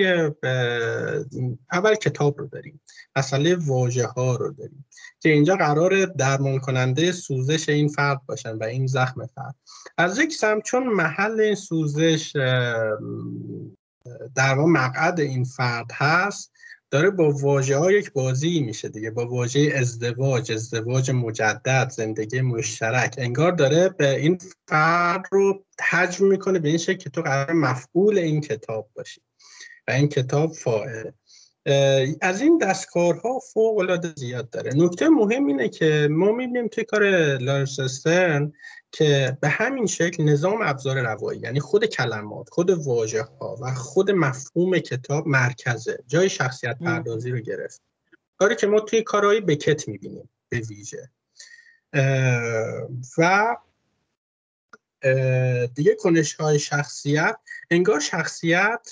اول کتاب رو داریم. مسئله واژه ها رو داریم. که اینجا قرار درمان کننده سوزش این فرد باشن و این زخم فرد. از یک سمت چون محل این سوزش در واقع مقعد این فرد هست داره با واژه ها یک بازی میشه دیگه با واژه ازدواج ازدواج مجدد زندگی مشترک. انگار داره به این فرد رو حجم می‌کنه به این شکل که تو قرار مفعول این کتاب باشی و این کتاب فاعله از این دستکارها فوق العاده زیاد داره. نکته مهم اینه که ما می‌بینیم توی کار لارسسترن که به همین شکل نظام ابزار روایی یعنی خود کلمات خود واژه ها و خود مفهوم کتاب مرکزه. جای شخصیت پردازی رو گرفت. کاری که ما توی کارهای بکت می‌بینیم به ویژه. و دیگه کنش های شخصیت انگار شخصیت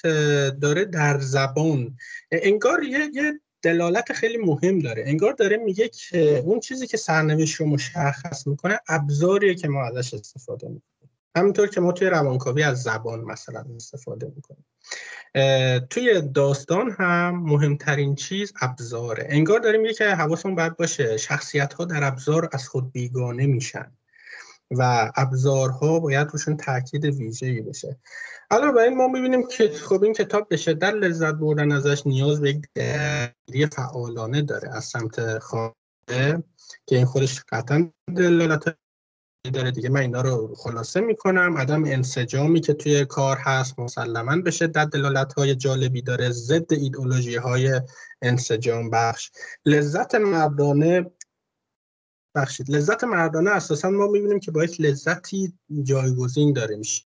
داره در زبان. انگار یه, یه دلالت خیلی مهم داره. انگار داره میگه که اون چیزی که سرنوشت رو مشخص می‌کنه ابزاریه که ما ازش استفاده می‌کنیم. همینطور که ما توی روانکاوی از زبان مثلا استفاده می‌کنیم. توی داستان هم مهمترین چیز ابزاره. انگار داریم میگه که حواسمون باید باشه شخصیت ها در ابزار از خود بیگانه میشن. و ابزارها باید روشون تاکید ویژه‌ای بشه. علاوه بر این ما می‌بینیم که خب این کتاب به شدت لذت بردن ازش نیاز به یک فعالانه داره از سمت خانه که این خودش قطعا دلالت داره. دیگه من اینا رو خلاصه می‌کنم. عدم انسجامی که توی کار هست مسلما به شدت دلالت های جالبی داره. ضد ایدئولوژی های انسجام بخش. لذت مردانه بخشید لذت مردانه اساسا ما می‌بینیم که با یک لذتی جایگزین داره میشه.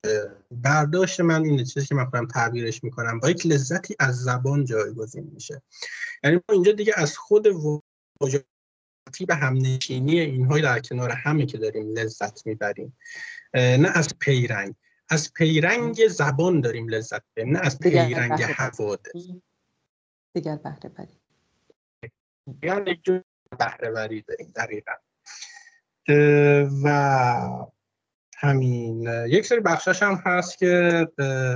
برداشت من اینه چیزی که من خودم تعبیرش می‌کنم با یک لذتی از زبان جایگزین میشه. یعنی ما اینجا دیگه از خود به همنشینی اینهای در کنار همه که داریم لذت می‌بریم. نه از پیرنگ. از پیرنگ زبان داریم لذت بریم نه از پیرنگ حوادث.
دیگر بهره بری
یعنی بهره بری داریم دقیقا. و همین. یک سری بخشش هم هست که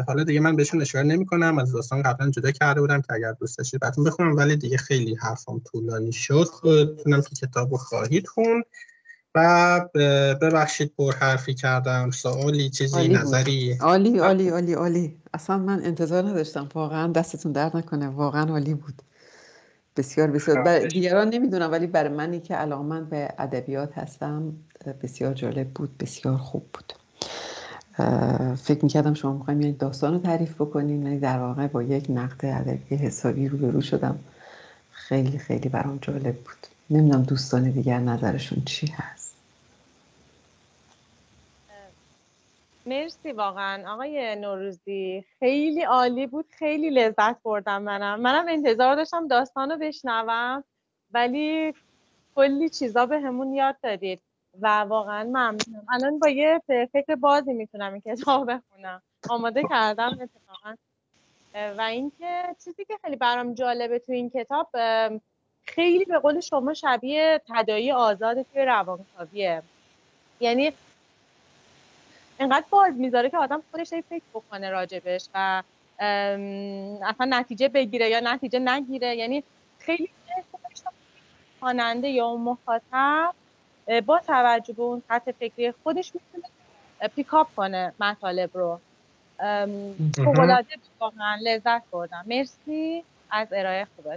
حالا دیگه من بهشون اشاره نمی کنم از داستان قبلا جدا کرده بودم که اگر دوست داشتید براتون بخونم ولی دیگه خیلی حرفم طولانی شد. خودتونم که کتاب رو خواهید خوند. و ببخشید پر حرفی کردم. سوالی چیزی نظری.
عالی عالی عالی عالی. اصلا من انتظار نداشتم. واقعا دستتون درد نکنه. واقعا عالی بود. بسیار بسیار. بر دیگران نمی‌دونم ولی برای منی که من به ادبیات هستم بسیار جالب بود بسیار خوب بود. فکر می‌کردم شما می‌خوایم یه داستان رو تعریف بکنیم ولی در واقع با یک نقد ادبی حسابی روبرو شدم. خیلی خیلی برام جالب بود. نمی‌دونم دوستان دیگر نظرشون چی هست.
مرسی واقعا. آقای نوروزی خیلی عالی بود. خیلی لذت بردم منم. منم انتظار داشتم داستان رو بشنوم ولی کلی چیزا به همون یاد دادید. و واقعا ممنونم. الان با یه فکر بازی می‌تونم این کتاب بخونم. آماده کردم اتفاقا. و اینکه چیزی که خیلی برام جالبه تو این کتاب خیلی به قول شما شبیه تدایی آزاد توی روانکاویه. یعنی انقدر باز می‌ذاره که آدم خودش فکر بکنه راجبش و اصلا نتیجه بگیره یا نتیجه نگیره. یعنی خیلی خواننده یا اون مخاطب با توجه به اون سطح فکری خودش می‌تونه پیکاپ کنه مطالب رو. فوق‌العاده واقعا لذت بردم. مرسی. از ارائه خوبه